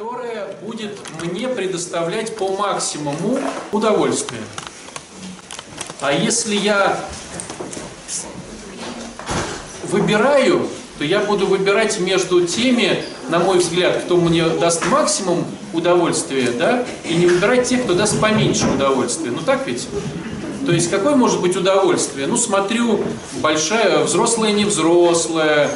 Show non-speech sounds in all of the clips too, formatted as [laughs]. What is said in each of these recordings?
которая будет мне предоставлять по максимуму удовольствие. А если я выбираю, то я буду выбирать между теми, на мой взгляд, кто мне даст максимум удовольствия, да, и не выбирать тех, кто даст поменьше удовольствия. Ну так ведь? То есть какое может быть удовольствие? Ну смотрю, большая, взрослая, не взрослая,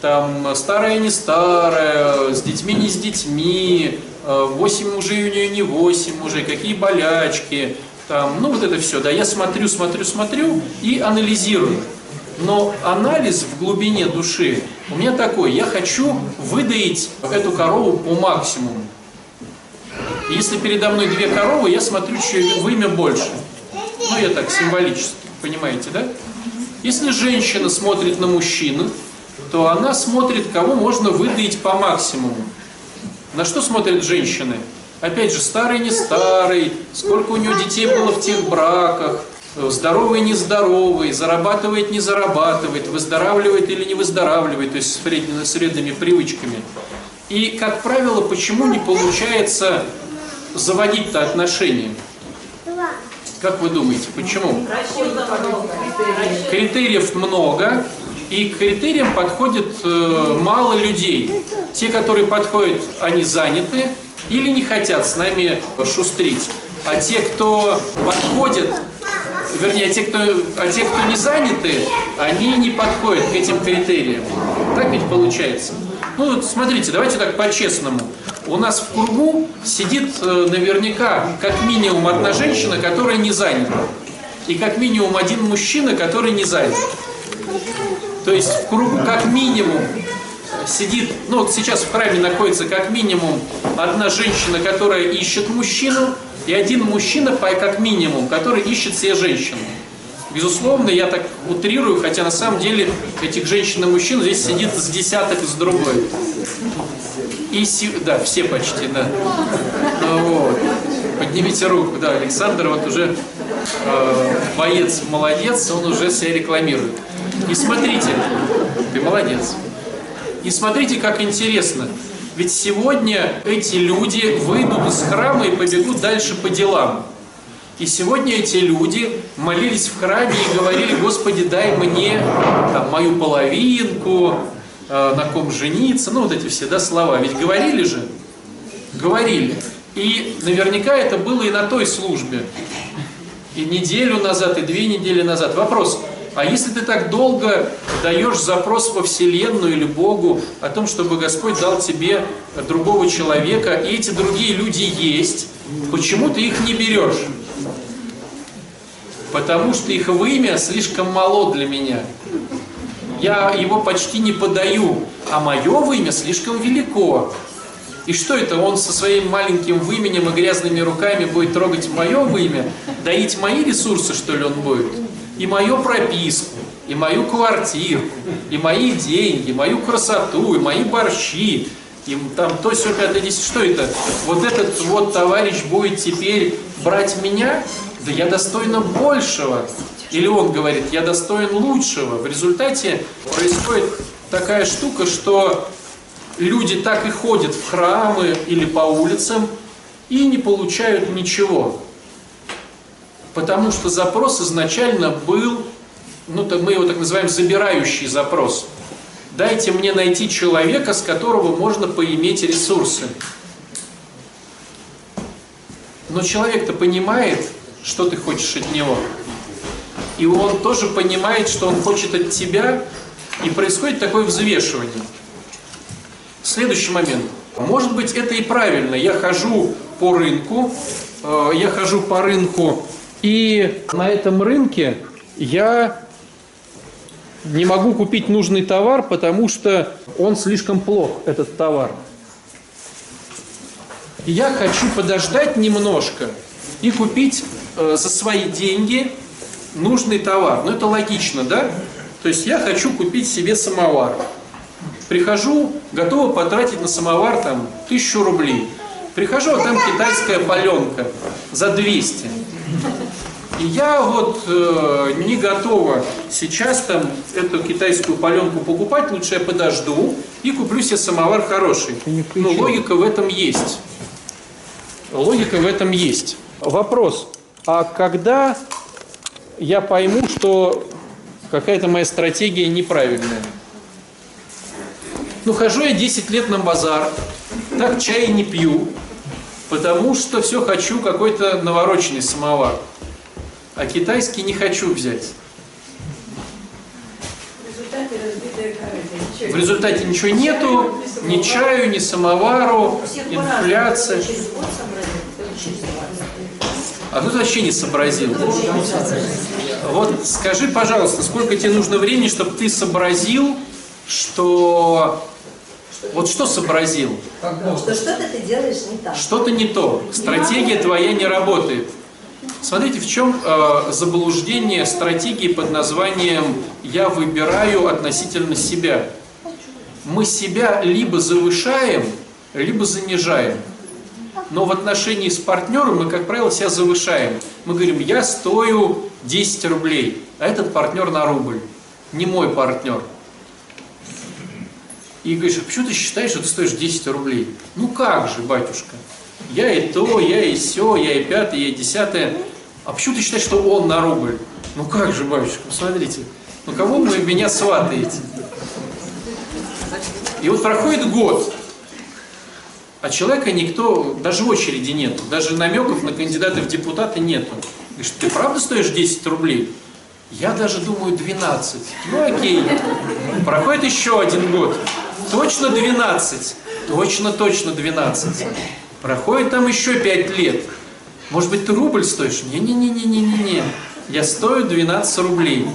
там старая, не старая, с детьми, не с детьми, 8 мужей у нее не 8 мужей, какие болячки, там, ну вот это все, да, я смотрю, смотрю, смотрю и анализирую. Но анализ в глубине души у меня такой, я хочу выдаить эту корову по максимуму. Если передо мной две коровы, я смотрю, чье вымя больше. Ну, я так символически, понимаете, да? Если женщина смотрит на мужчину, то она смотрит, кого можно выдаить по максимуму. На что смотрят женщины? Опять же, старый, не старый, сколько у него детей было в тех браках, здоровый, нездоровый, зарабатывает, не зарабатывает, выздоравливает или не выздоравливает, то есть с средними привычками. И, как правило, почему не получается заводить-то отношения? Как вы думаете, почему? Критериев много, и к критериям подходит э, мало людей. Те, которые подходят, они заняты или не хотят с нами шустрить. А те, кто подходит, вернее, те, кто, а те, кто не заняты, они не подходят к этим критериям. Так ведь получается. Ну, вот смотрите, давайте так по-честному. У нас в кругу сидит э, наверняка как минимум одна женщина, которая не занята. И как минимум один мужчина, который не занят. То есть в кругу как минимум сидит, ну вот сейчас в храме находится как минимум одна женщина, которая ищет мужчину, и один мужчина, как минимум, который ищет себе женщину. Безусловно, я так утрирую, хотя на самом деле этих женщин и мужчин здесь сидит с десяток, с другой. И си... да, все почти, да. Ну, вот. Поднимите руку, да, Александр вот уже э, боец молодец, он уже себя рекламирует. И смотрите, ты молодец. И смотрите, как интересно. Ведь сегодня эти люди выйдут из храма и побегут дальше по делам. И сегодня эти люди молились в храме и говорили, Господи, дай мне там, мою половинку, э, на ком жениться, ну вот эти все да, слова. Ведь говорили же? Говорили. И наверняка это было и на той службе. И неделю назад, и две недели назад. Вопрос, а если ты так долго даешь запрос во Вселенную или Богу о том, чтобы Господь дал тебе другого человека, и эти другие люди есть, почему ты их не берешь? Потому что их вымя слишком мало для меня. Я его почти не подаю, а мое вымя слишком велико. И что это, он со своим маленьким выменем и грязными руками будет трогать мое вымя, доить мои ресурсы, что ли, он будет? И мою прописку, и мою квартиру, и мои деньги, мою красоту, и мои борщи, и там то, все, пятое, десять. Что это? Вот этот вот товарищ будет теперь брать меня? Да я достойна большего. Или он говорит, я достоин лучшего. В результате происходит такая штука, что люди так и ходят в храмы или по улицам и не получают ничего. Потому что запрос изначально был, ну так мы его так называем, забирающий запрос. Дайте мне найти человека, с которого можно поиметь ресурсы. Но человек-то понимает, что ты хочешь от него. И он тоже понимает, что он хочет от тебя, и происходит такое взвешивание. Следующий момент. Может быть, это и правильно. Я хожу по рынку, э, я хожу по рынку, и на этом рынке я не могу купить нужный товар, потому что он слишком плох, этот товар. И я хочу подождать немножко и купить э, за свои деньги нужный товар. Ну, это логично, да? То есть я хочу купить себе самовар. Прихожу, готова потратить на самовар там тысячу рублей. Прихожу, а там китайская паленка за 200. И я вот э, не готова сейчас там эту китайскую паленку покупать, лучше я подожду и куплю себе самовар хороший. Но логика в этом есть. Логика в этом есть. Вопрос, а когда я пойму, что какая-то моя стратегия неправильная? Ну, хожу я 10 лет на базар, так чай не пью, потому что все хочу какой-то навороченный самовар. А китайский не хочу взять. В результате ничего нету, ни чаю, ни самовару, инфляция. А тут вообще не сообразил. Вот скажи, пожалуйста, сколько тебе нужно времени, чтобы ты сообразил, что... Вот что сообразил? Что что-то ты делаешь не так. Что-то не то. Стратегия твоя не работает. Смотрите, в чем э, заблуждение стратегии под названием «я выбираю относительно себя». Мы себя либо завышаем, либо занижаем. Но в отношении с партнером мы, как правило, себя завышаем. Мы говорим, я стою 10 рублей, а этот партнер на рубль. Не мой партнер. И говоришь, а почему ты считаешь, что ты стоишь 10 рублей? Ну как же, батюшка? Я и то, я и все, я и пятое, я и десятое. А почему ты считаешь, что он на рубль? Ну как же, батюшка, посмотрите. Ну кого вы меня сватаете? И вот проходит год, а человека никто, даже в очереди нету, даже намеков на кандидата в депутаты нету. Говоришь, ты правда стоишь 10 рублей? Я даже думаю 12. Ну окей. Проходит еще один год. Точно 12. Точно, точно 12. Проходит там еще 5 лет. Может быть, ты рубль стоишь? Не-не-не-не-не-не. Я стою 12 рублей.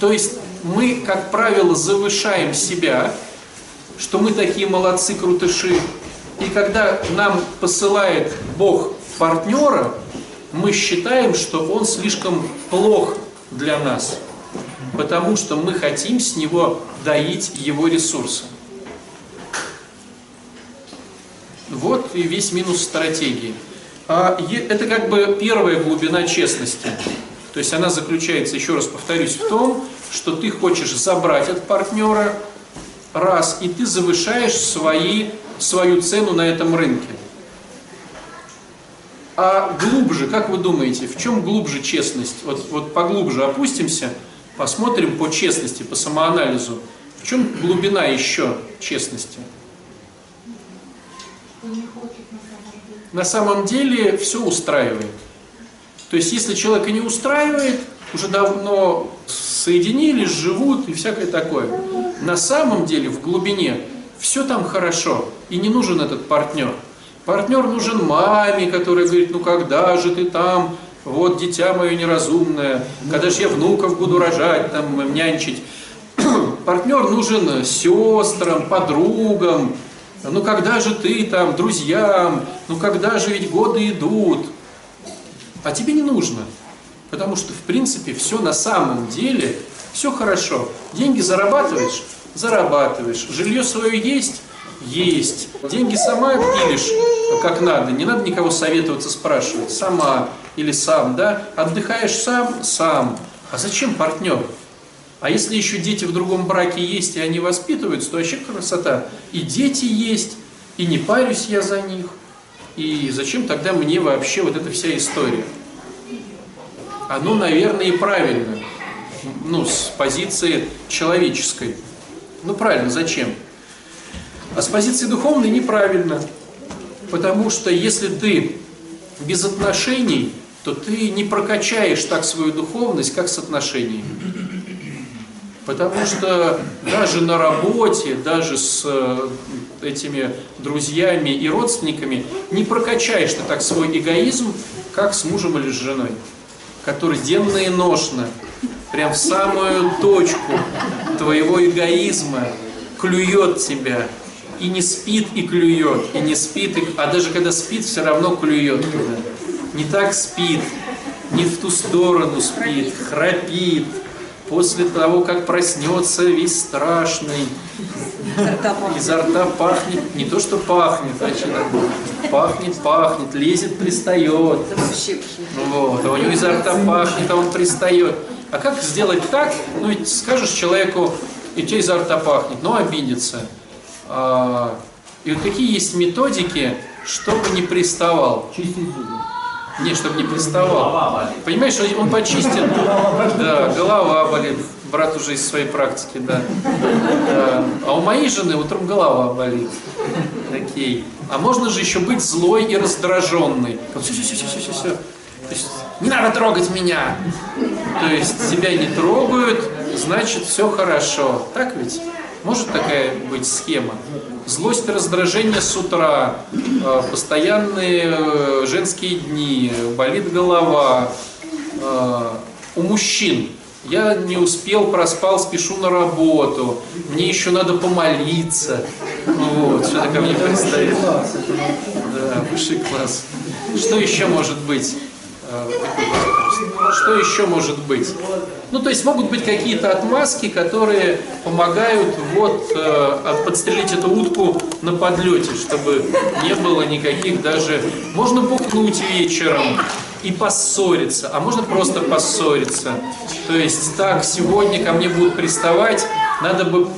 То есть мы, как правило, завышаем себя, что мы такие молодцы, крутыши. И когда нам посылает Бог партнера, мы считаем, что он слишком плох для нас, потому что мы хотим с него доить его ресурсы. Вот и весь минус стратегии. А это как бы первая глубина честности. То есть она заключается, еще раз повторюсь, в том, что ты хочешь забрать от партнера раз, и ты завышаешь свои, свою цену на этом рынке. А глубже, как вы думаете, в чем глубже честность? Вот, вот поглубже опустимся, посмотрим по честности, по самоанализу. В чем глубина еще честности? На самом деле все устраивает. То есть, если человека не устраивает, уже давно соединились, живут и всякое такое. На самом деле, в глубине, все там хорошо, и не нужен этот партнер. Партнер нужен маме, которая говорит, ну когда же ты там, вот дитя мое неразумное, когда же я внуков буду рожать, там, нянчить. [clears throat] Партнер нужен сестрам, подругам, ну когда же ты там, друзьям, ну когда же ведь годы идут. А тебе не нужно, потому что в принципе все на самом деле, все хорошо. Деньги зарабатываешь? Зарабатываешь. Жилье свое есть? Есть. Деньги сама пилишь как надо, не надо никого советоваться, спрашивать. Сама или сам, да? Отдыхаешь сам? Сам. А зачем партнер? А если еще дети в другом браке есть, и они воспитываются, то вообще красота. И дети есть, и не парюсь я за них. И зачем тогда мне вообще вот эта вся история? Оно, наверное, и правильно. Ну, с позиции человеческой. Ну, правильно, зачем? А с позиции духовной неправильно. Потому что если ты без отношений, то ты не прокачаешь так свою духовность, как с отношениями. Потому что даже на работе, даже с э, этими друзьями и родственниками не прокачаешь ты так свой эгоизм, как с мужем или с женой, который денно и ношно, прям в самую точку твоего эгоизма клюет тебя, и не спит и клюет, и не спит, и... а даже когда спит, все равно клюет туда. Не так спит, не в ту сторону спит, храпит. После того, как проснется весь страшный, изо рта пахнет, не то что пахнет, а что пахнет, пахнет, лезет, пристает. Вот, а у него изо рта пахнет, а он пристает. А как сделать так? Ну ведь скажешь человеку, и у тебя изо рта пахнет, но обидится. А, и вот какие есть методики, чтобы не приставал. Чистить зубы. Не, чтобы не приставал. Понимаешь, он, почистит. Да, голова болит. Брат уже из своей практики, да. А у моей жены утром голова болит. Такие. А можно же еще быть злой и раздраженный. Все, все, все, все, все, все. То есть не надо трогать меня. То есть тебя не трогают, значит все хорошо. Так ведь? Может такая быть схема? Злость раздражение с утра, э, постоянные э, женские дни, болит голова. Э, у мужчин я не успел, проспал, спешу на работу, мне еще надо помолиться. Вот, что-то ко мне предстоит. Да, высший класс. Что еще может быть? Что еще может быть? Ну, то есть могут быть какие-то отмазки, которые помогают вот э, подстрелить эту утку на подлете, чтобы не было никаких даже... Можно бухнуть вечером и поссориться, а можно просто поссориться. То есть так, сегодня ко мне будут приставать, надо бы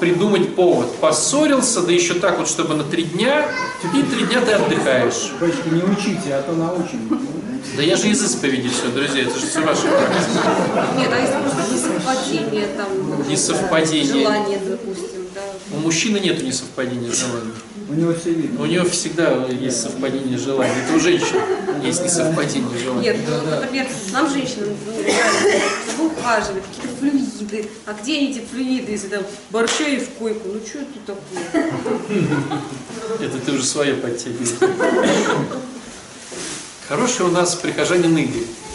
придумать повод. Поссорился, да еще так вот, чтобы на три дня, и три дня ты отдыхаешь. Батюшка, не учите, а то научим. Да я же из исповеди все, друзья, это же все ваши. Нет, а если просто несовпадение, там, Несовпадение. желание, допустим, да. У мужчины нету несовпадения желаний. У него все видно. У нее всегда есть совпадение желаний. Это у женщин есть несовпадение желаний. Нет, ну, например, нам, женщинам, ну, чтобы ухаживать, какие-то флюиды. А где они, эти флюиды, если там борща и в койку? Ну, что это такое? Это ты уже свое подтягиваешь. Хорошие у нас прихожане.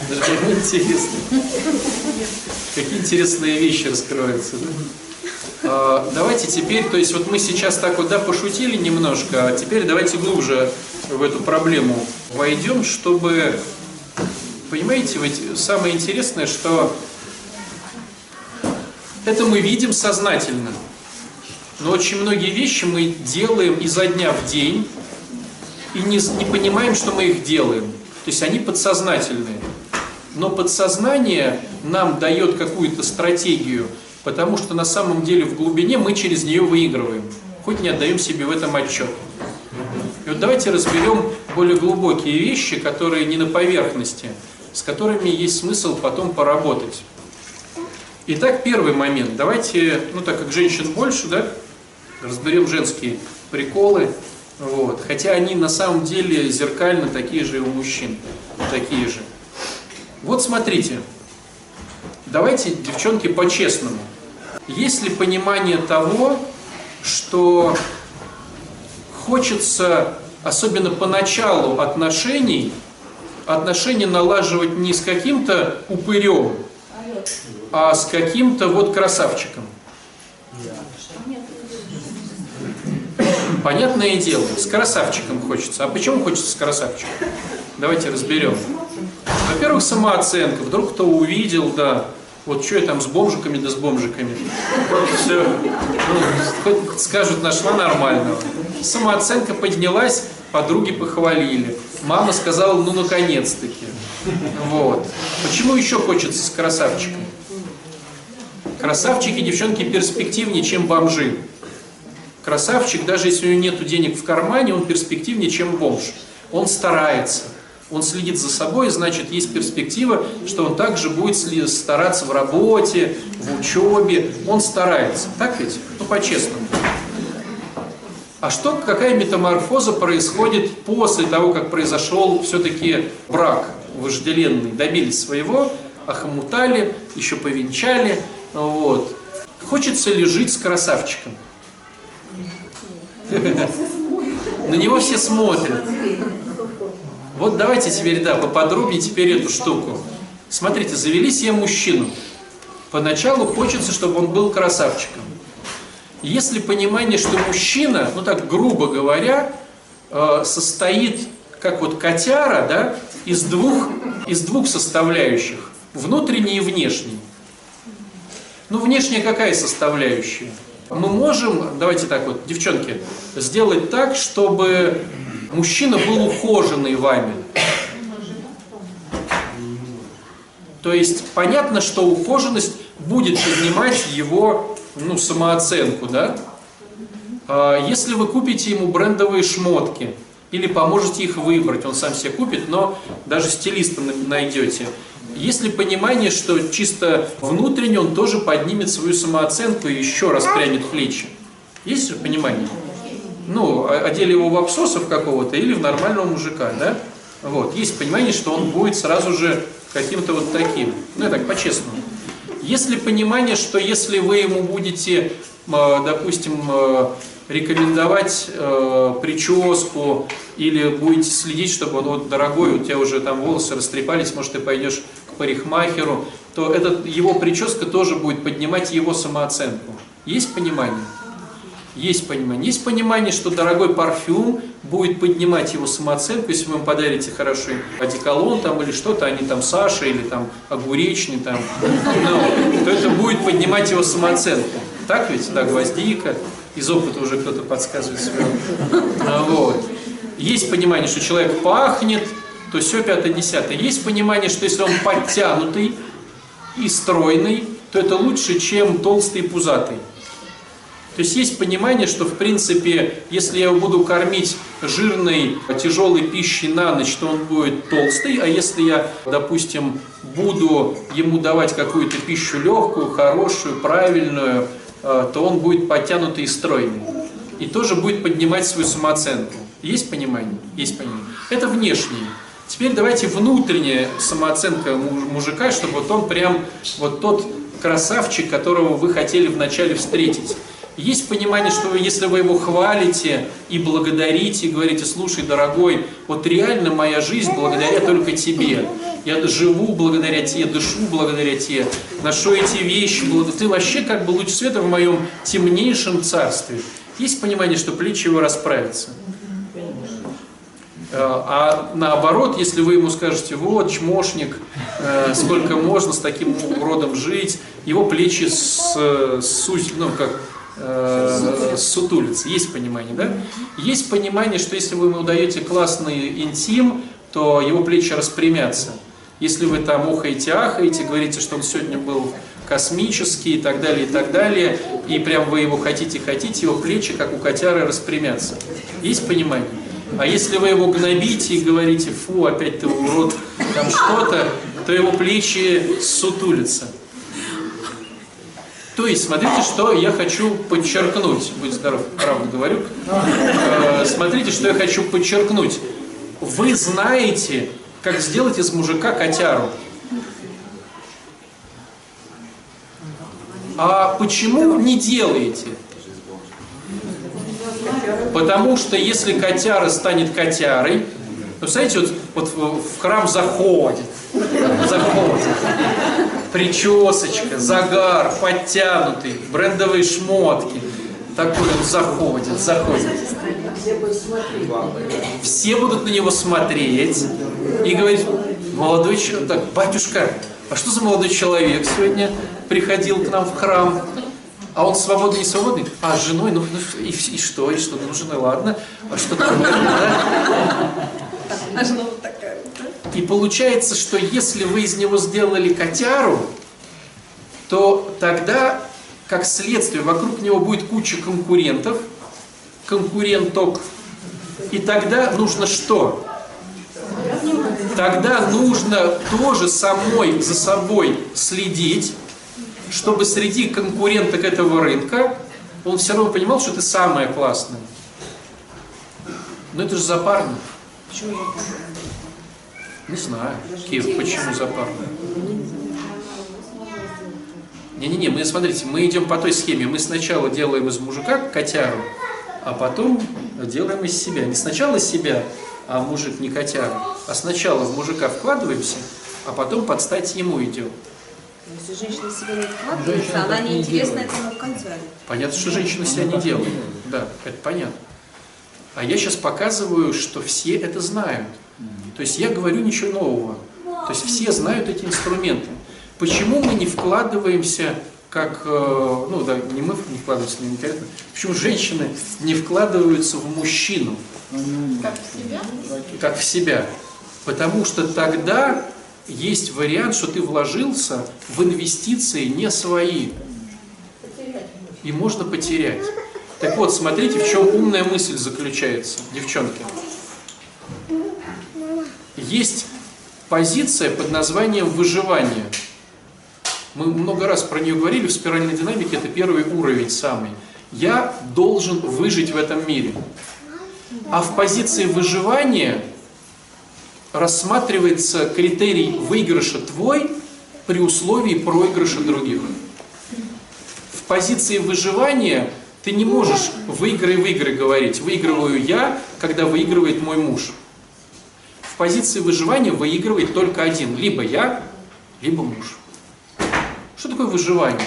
Даже интересно. Какие интересные вещи раскрываются. Да? А, давайте теперь, то есть вот мы сейчас так вот да, пошутили немножко, а теперь давайте глубже в эту проблему войдем, чтобы, понимаете, ведь самое интересное, что это мы видим сознательно. Но очень многие вещи мы делаем изо дня в день и не, не понимаем, что мы их делаем. То есть они подсознательные. Но подсознание нам дает какую-то стратегию, потому что на самом деле в глубине мы через нее выигрываем, хоть не отдаем себе в этом отчет. И вот давайте разберем более глубокие вещи, которые не на поверхности, с которыми есть смысл потом поработать. Итак, первый момент. Давайте, ну так как женщин больше, да, разберем женские приколы. Вот. Хотя они на самом деле зеркально такие же и у мужчин. Такие же. Вот смотрите. Давайте, девчонки, по-честному. Есть ли понимание того, что хочется, особенно поначалу отношений, отношения налаживать не с каким-то упырем, а с каким-то вот красавчиком? Понятное дело, с красавчиком хочется. А почему хочется с красавчиком? Давайте разберем. Во-первых, самооценка. Вдруг кто увидел, да, вот что я там с бомжиками, да с бомжиками. Все, ну, скажут, нашла нормального. Самооценка поднялась, подруги похвалили. Мама сказала, ну наконец-таки. Вот. Почему еще хочется с красавчиком? Красавчики, девчонки, перспективнее, чем бомжи. Красавчик, даже если у него нет денег в кармане, он перспективнее, чем бомж. Он старается, он следит за собой, значит, есть перспектива, что он также будет стараться в работе, в учебе. Он старается. Так ведь? Ну, по-честному. А что, какая метаморфоза происходит после того, как произошел все-таки брак вожделенный? Добились своего, охомутали, еще повенчали. Вот. Хочется ли жить с красавчиком? На него все смотрят. Вот давайте теперь, да, поподробнее теперь эту штуку. Смотрите, завели себе мужчину. Поначалу хочется, чтобы он был красавчиком. Если понимание, что мужчина, ну так грубо говоря, э, состоит, как вот котяра, да, из двух, из двух составляющих, внутренней и внешней. Ну, внешняя какая составляющая? Мы можем, давайте так вот, девчонки, сделать так, чтобы мужчина был ухоженный вами. То есть понятно, что ухоженность будет поднимать его ну, самооценку, да? А Если вы купите ему брендовые шмотки или поможете их выбрать, он сам себе купит, но даже стилиста на- найдете. Есть ли понимание, что чисто внутренне он тоже поднимет свою самооценку и еще раз прянет плечи? Есть же понимание? Ну, одели его в абсосов какого-то или в нормального мужика, да? Вот. Есть понимание, что он будет сразу же каким-то вот таким. Ну, я так по-честному. Есть ли понимание, что если вы ему будете, допустим, э, рекомендовать э, прическу или будете следить, чтобы он вот дорогой, у тебя уже там волосы растрепались, может ты пойдешь к парикмахеру, то этот, его прическа тоже будет поднимать его самооценку. Есть понимание? Есть понимание. Есть понимание, что дорогой парфюм будет поднимать его самооценку, если вы ему подарите хороший одеколон там или что-то, они там Саша или там огуречный там, ну, то это будет поднимать его самооценку. Так ведь? Да, гвоздика. Из опыта уже кто-то подсказывает свое. А, Вот. Есть понимание, что человек пахнет, то все пятое, десятое. Есть понимание, что если он подтянутый и стройный, то это лучше, чем толстый и пузатый. То есть есть понимание, что в принципе, если я его буду кормить жирной, тяжелой пищей на ночь, то он будет толстый, а если я, допустим, буду ему давать какую-то пищу легкую, хорошую, правильную, то он будет подтянутый и стройный. И тоже будет поднимать свою самооценку. Есть понимание? Есть понимание. Это внешнее. Теперь давайте внутренняя самооценка му- мужика, чтобы вот он прям вот тот красавчик, которого вы хотели вначале встретить. Есть понимание, что если вы его хвалите и благодарите, и говорите, слушай, дорогой, вот реально моя жизнь благодаря только тебе. Я живу благодаря тебе, дышу благодаря тебе, ношу эти вещи, ты вообще как бы луч света в моем темнейшем царстве. Есть понимание, что плечи его расправятся? Э, А наоборот, если вы ему скажете, вот, чмошник, э, сколько можно с таким уродом жить, его плечи с, суть, ну, как, э, сутулятся. Есть понимание, да? Есть понимание, что если вы ему даете классный интим, то его плечи распрямятся. Если вы там ухаете, ахаете, говорите, что он сегодня был космический и так далее, и так далее, и прям вы его хотите-хотите, его плечи, как у котяры, распрямятся. Есть понимание? А если вы его гнобите и говорите, фу, опять ты урод, там что-то, то его плечи сутулятся. То есть, смотрите, что я хочу подчеркнуть. Будь здоров, правду говорю. Э, Смотрите, что я хочу подчеркнуть. Вы знаете, как сделать из мужика котяру. А почему не делаете? Потому что если котяра станет котярой, ну, знаете, вот, вот в храм заходит, заходит, причесочка, загар, подтянутый, брендовые шмотки, такой он заходит, заходит. Все будут на него смотреть и говорить, молодой человек, так, батюшка, а что за молодой человек сегодня приходил к нам в храм? А он свободный, не свободный? А с женой, ну, ну, и, и что, и что, ну, женой, ладно, а что такое, да? И получается, что если вы из него сделали котяру, то тогда, как следствие, вокруг него будет куча конкурентов, конкуренток, и тогда нужно что? Тогда нужно тоже самой за собой следить, чтобы среди конкуренток этого рынка он все равно понимал, что ты самая классная. Но это же запарно. Не знаю, Кир, почему запарно? Не-не-не, мы, смотрите, мы идем по той схеме. Мы сначала делаем из мужика котяру, а потом делаем из себя. Не сначала из себя, а мужик не котяру, а сначала в мужика вкладываемся, а потом под стать ему идем. Если женщина себя не вкладывается, Женщина она не неинтересна делает. этому концерну. Понятно, что женщина себя не делает. Да, это понятно. А я сейчас показываю, что все это знают. То есть я говорю ничего нового. То есть все знают эти инструменты. Почему мы не вкладываемся, как, э, ну да, не мы не вкладываемся, не конкретно, почему женщины не вкладываются в мужчину, как в себя? Потому что тогда есть вариант, что ты вложился в инвестиции не свои. и можно потерять. Так вот, смотрите, в чем умная мысль заключается, девчонки. Есть позиция под названием выживание. Мы много раз про нее говорили, в спиральной динамике это первый уровень самый. Я должен выжить в этом мире. А в позиции выживания рассматривается критерий выигрыша твой при условии проигрыша других. В позиции выживания ты не можешь выиграй, выиграй говорить. Выигрываю я, когда выигрывает мой муж. Позиции выживания выигрывает только один. Либо я, либо муж. Что такое выживание?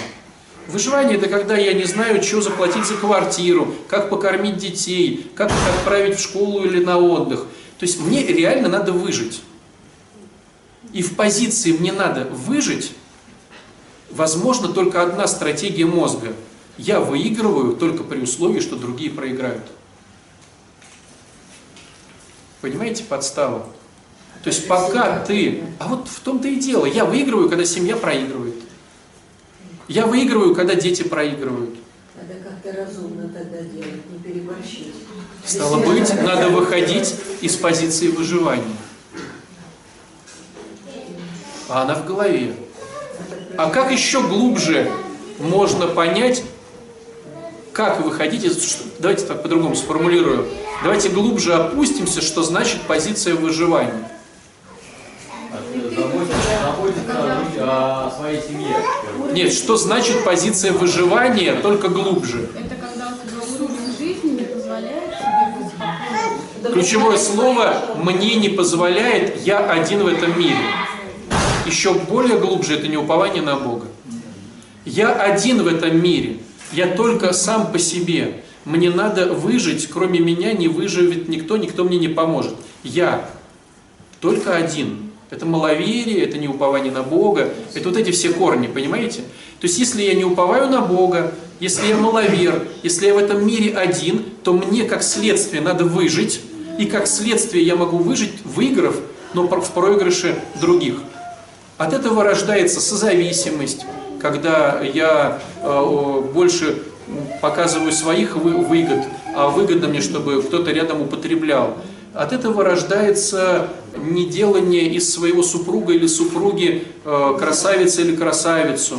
Выживание это когда я не знаю, что заплатить за квартиру, как покормить детей, как их отправить в школу или на отдых. То есть мне реально надо выжить. И в позиции мне надо выжить, возможно только одна стратегия мозга. Я выигрываю только при условии, что другие проиграют. Понимаете подставу? То есть пока ты... А вот в том-то и дело. Я выигрываю, когда семья проигрывает. Я выигрываю, когда дети проигрывают. Надо как-то разумно тогда делать, не переборщить. Стало быть, надо выходить из позиции выживания. А она в голове. А как еще глубже можно понять, как выходить из... Давайте так по-другому сформулирую. Давайте глубже опустимся, что значит позиция выживания. Заботиться о своей семье. Нет, что значит позиция выживания, только глубже. Это когда жизни не позволяет быть спокойным. Ключевое слово «мне не позволяет, я один в этом мире». Еще более глубже это не упование на Бога. Я один в этом мире, я только сам по себе. Мне надо выжить, кроме меня не выживет никто, никто мне не поможет. Я только один. Это маловерие, это не упование на Бога, это вот эти все корни, понимаете? То есть, если я не уповаю на Бога, если я маловер, если я в этом мире один, то мне как следствие надо выжить, и как следствие я могу выжить, выиграв, но в проигрыше других. От этого рождается созависимость, когда я э, больше показываю своих вы, выгод, а выгодно мне, чтобы кто-то рядом употреблял. От этого рождается неделание из своего супруга или супруги э, красавицы или красавицу.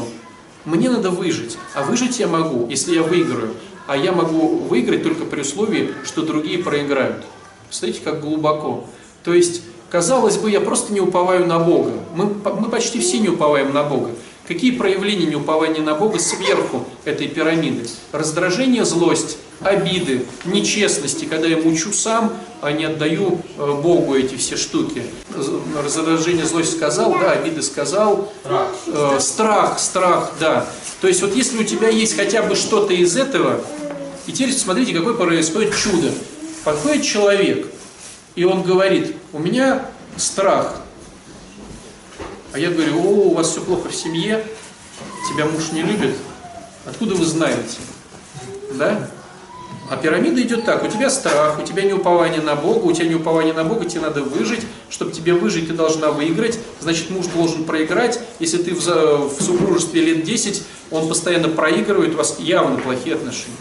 Мне надо выжить, а выжить я могу, если я выиграю. А я могу выиграть только при условии, что другие проиграют. Смотрите, как глубоко. То есть, казалось бы, я просто не уповаю на Бога. Мы, мы почти все не уповаем на Бога. Какие проявления неупования на Бога сверху этой пирамиды? Раздражение, злость, обиды, нечестности, когда я мучу сам, а не отдаю э, Богу эти все штуки. Раздражение, злость сказал, да, обиды сказал, Страх. э, страх, страх, да. То есть вот если у тебя есть хотя бы что-то из этого, и теперь смотрите, какое происходит чудо. Подходит человек, и он говорит, у меня страх. А я говорю, о, у вас все плохо в семье, тебя муж не любит. Откуда вы знаете? Да? А пирамида идет так, у тебя страх, у тебя неупование на Бога, у тебя неупование на Бога, тебе надо выжить, чтобы тебе выжить, ты должна выиграть, значит муж должен проиграть, если ты в, в супружестве лет 10, он постоянно проигрывает, у вас явно плохие отношения.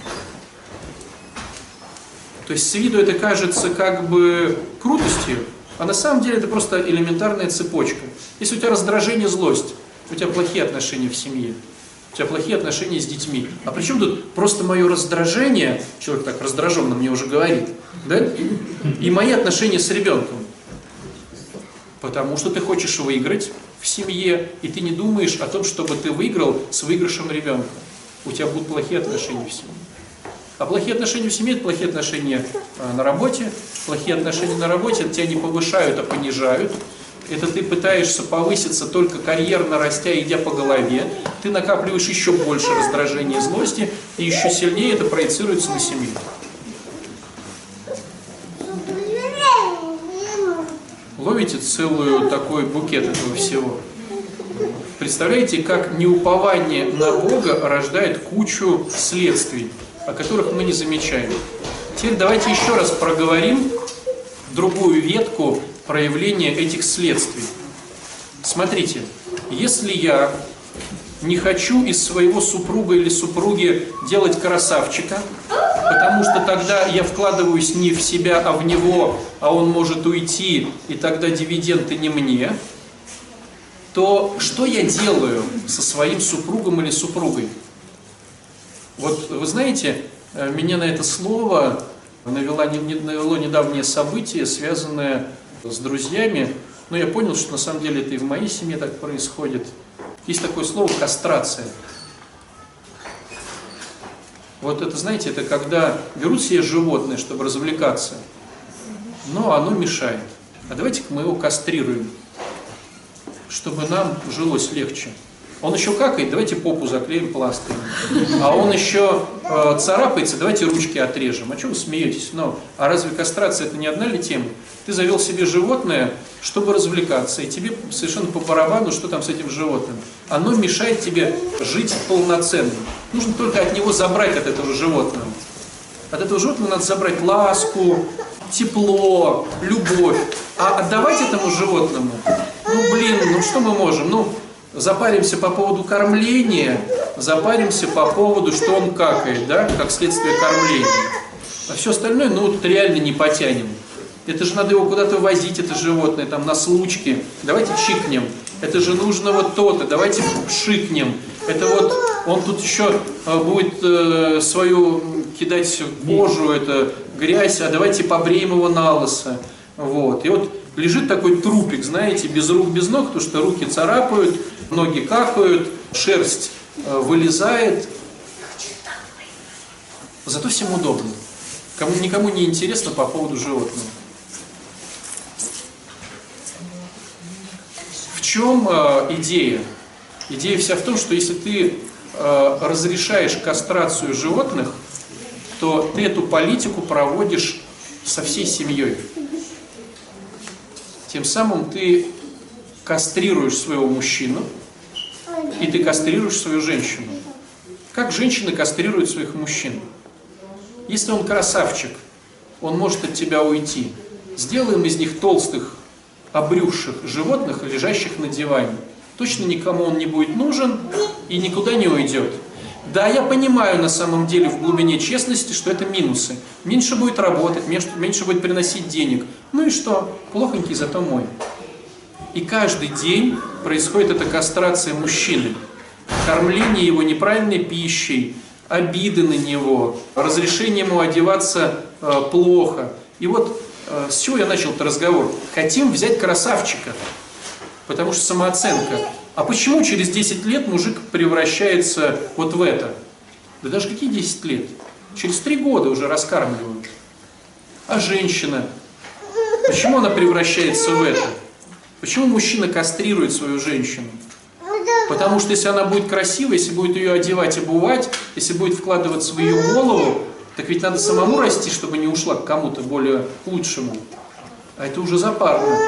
То есть с виду это кажется как бы крутостью, а на самом деле это просто элементарная цепочка. Если у тебя раздражение, злость, у тебя плохие отношения в семье, у тебя плохие отношения с детьми. А при чем тут просто мое раздражение, человек так раздраженно мне уже говорит, да? И мои отношения с ребенком. Потому что ты хочешь выиграть в семье, и ты не думаешь о том, чтобы ты выиграл с выигрышем ребенка. У тебя будут плохие отношения в семье. А плохие отношения в семье – это плохие отношения э, на работе. Плохие отношения на работе – тебя не повышают, а понижают. Это ты пытаешься повыситься только карьерно растя, идя по голове. Ты накапливаешь еще больше раздражения и злости, и еще сильнее это проецируется на семью. Ловите целую такой букет этого всего. Представляете, как неупование на Бога рождает кучу следствий, о которых мы не замечаем. Теперь давайте еще раз проговорим другую ветку проявления этих следствий. Смотрите, если я не хочу из своего супруга или супруги делать красавчика, потому что тогда я вкладываюсь не в себя, а в него, а он может уйти, и тогда дивиденды не мне, то что я делаю со своим супругом или супругой? Вот вы знаете, э, меня на это слово навело, навело недавнее событие, связанное с друзьями. Но я понял, что на самом деле это и в моей семье так происходит. Есть такое слово кастрация. Вот это, знаете, это когда берут себе животное, чтобы развлекаться, но оно мешает. А давайте-ка мы его кастрируем, чтобы нам жилось легче. Он еще какает, давайте попу заклеим пластырем. А он еще э, царапается, давайте ручки отрежем. А что вы смеетесь? Ну, а разве кастрация это не одна ли тема? Ты завел себе животное, чтобы развлекаться, и тебе совершенно по барабану, что там с этим животным. Оно мешает тебе жить полноценно. Нужно только от него забрать от этого животного. От этого животного надо забрать ласку, тепло, любовь. А отдавать этому животному, ну блин, ну что мы можем? Ну, запаримся по поводу кормления, запаримся по поводу, что он какает, да, как следствие кормления. А все остальное, ну, вот реально не потянем. Это же надо его куда-то возить, это животное, там, на случке. Давайте чикнем. Это же нужно вот то-то, давайте шикнем. Это вот, он тут еще э, будет э, свою кидать кожу, это грязь, а давайте побреем его на лысо. Вот. И вот лежит такой трупик, знаете, без рук, без ног, потому что руки царапают, ноги какают, шерсть э, вылезает. Зато всем удобно. Кому, никому не интересно по поводу животного. В чем э, идея? Идея вся в том, что если ты э, разрешаешь кастрацию животных, то ты эту политику проводишь со всей семьей. Тем самым ты кастрируешь своего мужчину, и ты кастрируешь свою женщину. Как женщины кастрируют своих мужчин? Если он красавчик, он может от тебя уйти. Сделаем из них толстых, обрюзших животных, лежащих на диване. Точно никому он не будет нужен и никуда не уйдет. Да, я понимаю на самом деле в глубине честности, что это минусы. Меньше будет работать, меньше будет приносить денег. Ну и что? Плохонький, зато мой. И каждый день происходит эта кастрация мужчины. Кормление его неправильной пищей, обиды на него, разрешение ему одеваться э, плохо. И вот э, с чего я начал этот разговор? Хотим взять красавчика, потому что самооценка. А почему через 10 лет мужик превращается вот в это? Да даже какие 10 лет? Через 3 года уже раскармливают. А женщина? Почему она превращается в это? Почему мужчина кастрирует свою женщину? Потому что если она будет красивой, если будет ее одевать, обувать, если будет вкладываться в ее голову, так ведь надо самому расти, чтобы не ушла к кому-то более лучшему. А это уже запарно.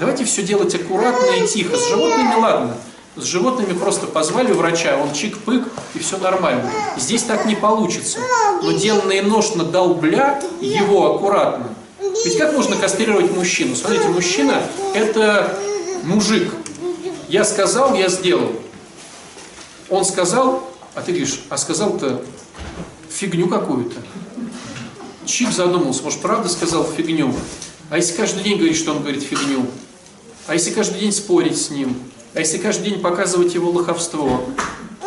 Давайте все делать аккуратно и тихо. С животными ладно. С животными просто позвали врача, он чик-пык, и все нормально. Здесь так не получится. Но деланный нож надолбля его аккуратно. Ведь как можно кастрировать мужчину? Смотрите, мужчина – это мужик. Я сказал, я сделал. Он сказал, а ты говоришь, а сказал-то фигню какую-то. Чик задумался, может, правда сказал фигню? А если каждый день говорить, что он говорит фигню? А если каждый день спорить с ним? А если каждый день показывать его лоховство?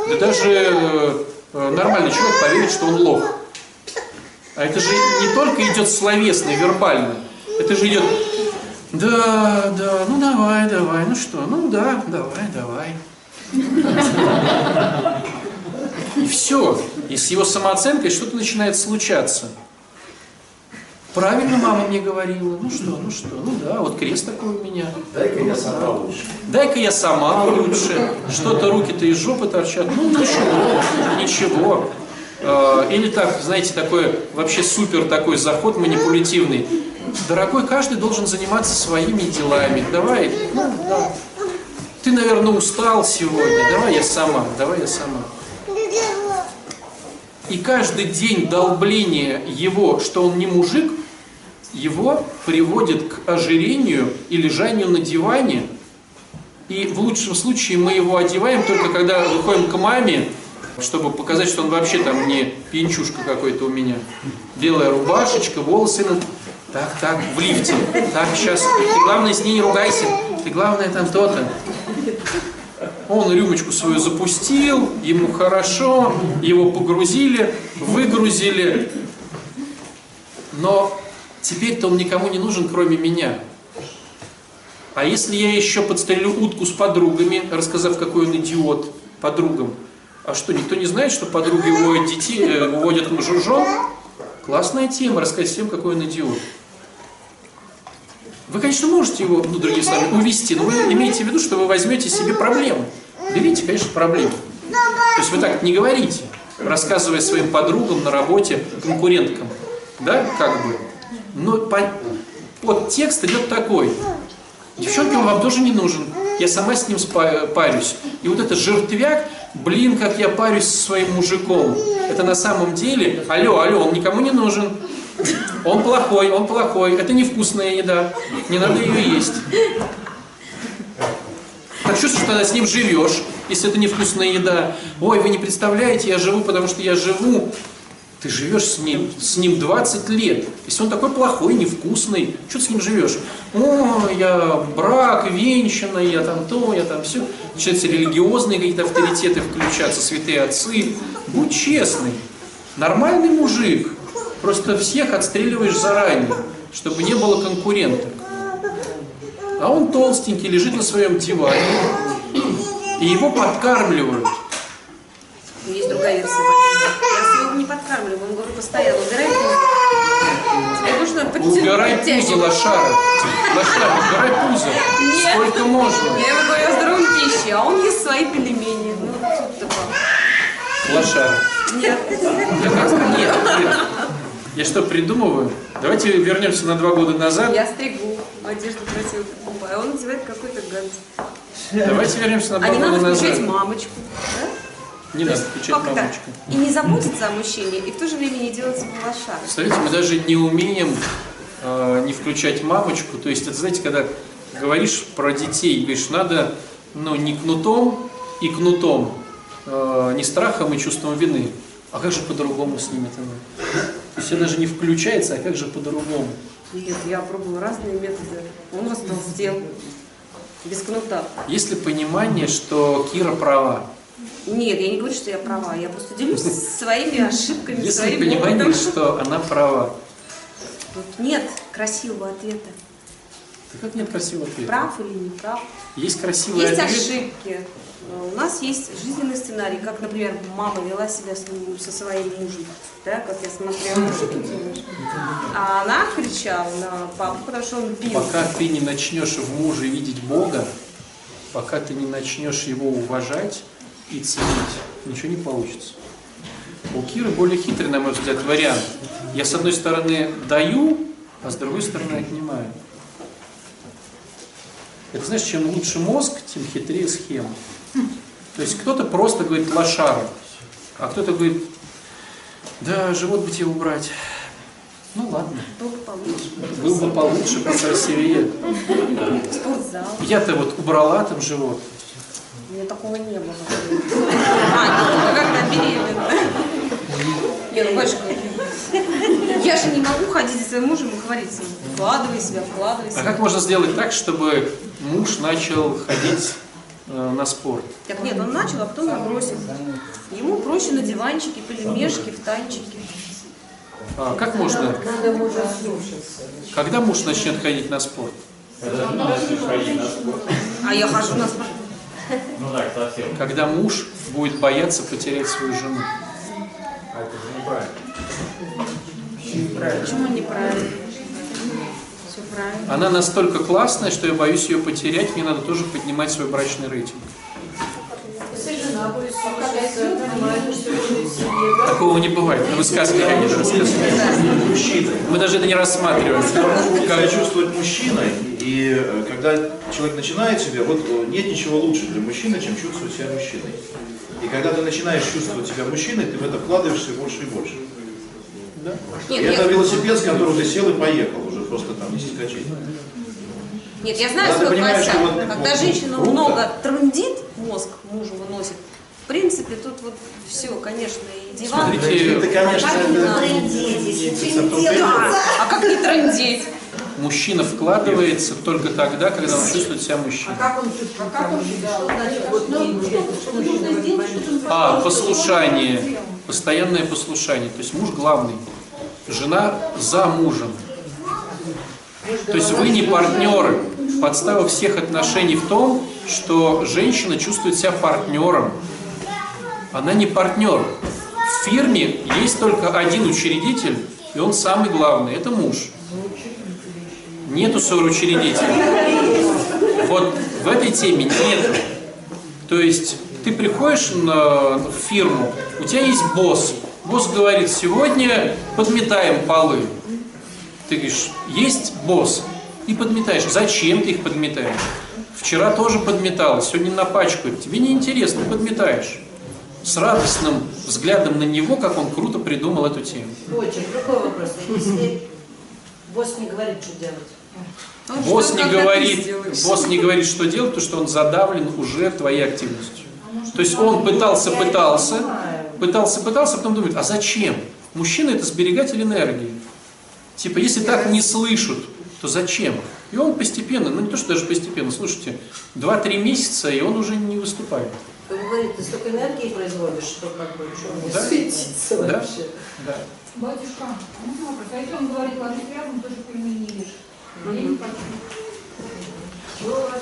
Да даже э, нормальный человек поверит, что он лох. А это же не только идет словесно, вербально. Это же идет, да, да, ну давай, давай, ну что, ну да, давай, давай. И все. И с его самооценкой что-то начинает случаться. Правильно мама мне говорила. Ну что, ну что, ну да, вот крест такой у меня. Дай-ка я сама лучше. Дай-ка я сама лучше. Что-то руки-то из жопы торчат. Ну ничего, ничего. А, или так, знаете, такой вообще супер такой заход манипулятивный. Дорогой, каждый должен заниматься своими делами. Давай, ну, да. Ты, наверное, устал сегодня. Давай я сама, давай я сама. И каждый день долбления его, что он не мужик, его приводит к ожирению и лежанию на диване, И в лучшем случае мы его одеваем только когда выходим к маме, чтобы показать, что он вообще там не пьянчушка какой-то у меня. Белая рубашечка, волосы. ну, Так, так, в лифте. Так, сейчас. Ты главное с ней не ругайся. Ты главное там то-то. Он рюмочку свою запустил, ему хорошо, его погрузили, выгрузили. Но теперь-то он никому не нужен, кроме меня. А если я еще подстрелю утку с подругами, рассказав, какой он идиот подругам? А что, никто не знает, что подруги уводят детей, э, уводят жужжон? Классная тема, рассказать всем, какой он идиот. Вы, конечно, можете его, ну, другими словами, увести, но вы имеете в виду, что вы возьмете себе проблемы. Берите, конечно, проблемы. То есть вы так не говорите, рассказывая своим подругам на работе, конкуренткам. Да, как бы. Но по, подтекст идет такой. Девчонка он вам тоже не нужен. Я сама с ним спа- парюсь. И вот этот жертвяк, блин, как я парюсь со своим мужиком. Это на самом деле, алло, алло, он никому не нужен. Он плохой, он плохой. Это невкусная еда. Не надо ее есть. Так чувствуешь, что тогда с ним живешь, если это невкусная еда. Ой, вы не представляете, я живу, потому что я живу. Ты живешь с ним, с ним 20 лет. Если он такой плохой, невкусный, что ты с ним живешь? О, я брак, венчана, я там то, я там все. Начинаются религиозные какие-то авторитеты включаться, святые отцы. Будь честный. Нормальный мужик. Просто всех отстреливаешь заранее, чтобы не было конкуренток. А он толстенький, лежит на своем диване. И его подкармливают. Есть другая версия. Не подкармливаю, он говорю постоянно, убирай пузо. Тебе нужно подтянуть. Убирай пузо, лошара. Лошара, убирай пузо. Нет. Сколько можно. Я ему говорю о здоровой пище, а он ест свои пельмени. Ну, тут такое. Лошара. Нет. Нет, нет. Я что, придумываю? Давайте вернемся на два года назад. Я стригу, одежду красивую покупаю, а он надевает какой-то гадость. Давайте вернемся на А два не года надо назад. включать мамочку. Да? Не надо включать мамочку. И не заботиться о мужчине, и в то же время не делать его лошадкой. Представляете, мы даже не умеем э, не включать мамочку. То есть, это знаете, когда говоришь про детей, говоришь, надо ну, не кнутом и кнутом, э, не страхом и чувством вины. А как же по-другому с ними это надо? То есть, это даже не включается, а как же по-другому? Нет, я пробовала разные методы. Он растолстел. Без кнута. Есть ли понимание, что Кира права? Нет, я не говорю, что я права. Я просто делюсь [laughs] своими ошибками, Есть ли своим понимание, опытом. что она права? Тут нет красивого ответа. Да как нет красивого ответа? Прав или не прав. Есть красивый Есть ответ. ошибки. У нас есть жизненный сценарий, как, например, мама вела себя со своим мужем, да, как я смотрела мужики. А она кричала на папу, потому что он пил. Пока ты не начнешь в муже видеть Бога, пока ты не начнешь его уважать и ценить, ничего не получится. У Киры более хитрый, на мой взгляд, вариант. Я с одной стороны даю, а с другой стороны отнимаю. Это знаешь, чем лучше мозг, тем хитрее схема. То есть кто-то просто говорит лошара, а кто-то говорит, да, живот бы тебе убрать. Ну ладно, Было бы получше. был бы получше, покрасивее. Я-то вот убрала там живот. У меня такого не было. А, ну, когда беременна. Не, ну, я же не могу ходить за своим мужем и говорить ему, вкладывай себя, вкладывай А себя. как можно сделать так, чтобы муж начал ходить э, на спорт? Так нет, он начал, а потом забросил. Ему проще на диванчике, пельмешки, в танчике. А как можно, мужа слушаться. когда муж начнет ходить на спорт. А я хожу на спорт. Ну так, совсем. Когда муж будет бояться потерять свою жену. А это же неправильно. Почему неправильно? Все правильно. Она настолько классная, что я боюсь ее потерять, мне надо тоже поднимать свой брачный рейтинг. Такого не бывает. Ну, вы сказки какие-то рассказываете. Мы даже это не рассматриваем. Как чувствовать мужчиной, и э, когда человек начинает себя, вот э, нет ничего лучше для мужчины, чем чувствовать себя мужчиной. И когда ты начинаешь чувствовать себя мужчиной, ты в это вкладываешься больше и больше. И Нет, это я, велосипед, с которого ты сел и поехал, уже просто там не соскочить. Нет, я знаю Надо свой косяк. что вот- Когда вот женщина круто. много трындит, мозг мужу выносит, в принципе, тут вот все, конечно, и диван. Смотрите, Это, конечно, это- А как не трындеть? Мужчина вкладывается только тогда, когда он чувствует себя мужчиной. Как он чувствует? Как он считает? Значит, вот ну, что нужно сделать, чтобы он А, послушание, постоянное послушание. То есть муж главный, жена за мужем. То есть вы не партнеры. Подстава всех отношений в том, что женщина чувствует себя партнером. Она не партнер. В фирме есть только один учредитель, и он самый главный. Это муж. Нету соучредителя. Вот в этой теме нет. То есть ты приходишь на, в фирму, у тебя есть босс. Босс говорит, сегодня подметаем полы. Ты говоришь, есть босс. И подметаешь. Зачем ты их подметаешь? Вчера тоже подметал, сегодня напачкают. Тебе не интересно, подметаешь. С радостным взглядом на него, как он круто придумал эту тему. Очень. Другой вопрос. Если босс не говорит, что делать. Ну, Босс что, не говорит, босс не говорит, что делать, потому что он задавлен уже твоей активностью. То есть он пытался, пытался, пытался, пытался, а потом думает, а зачем? Мужчина это сберегатель энергии. Типа, если так не слышат, то зачем? И он постепенно, ну не то, что даже постепенно, слушайте, 2-3 месяца, и он уже не выступает. Он говорит, ты столько энергии производишь, что как бы что мне Да. светится Да. вообще. Да. Батюшка, можно вопрос? А если он говорит, ложись рядом, тоже пельмени ешь.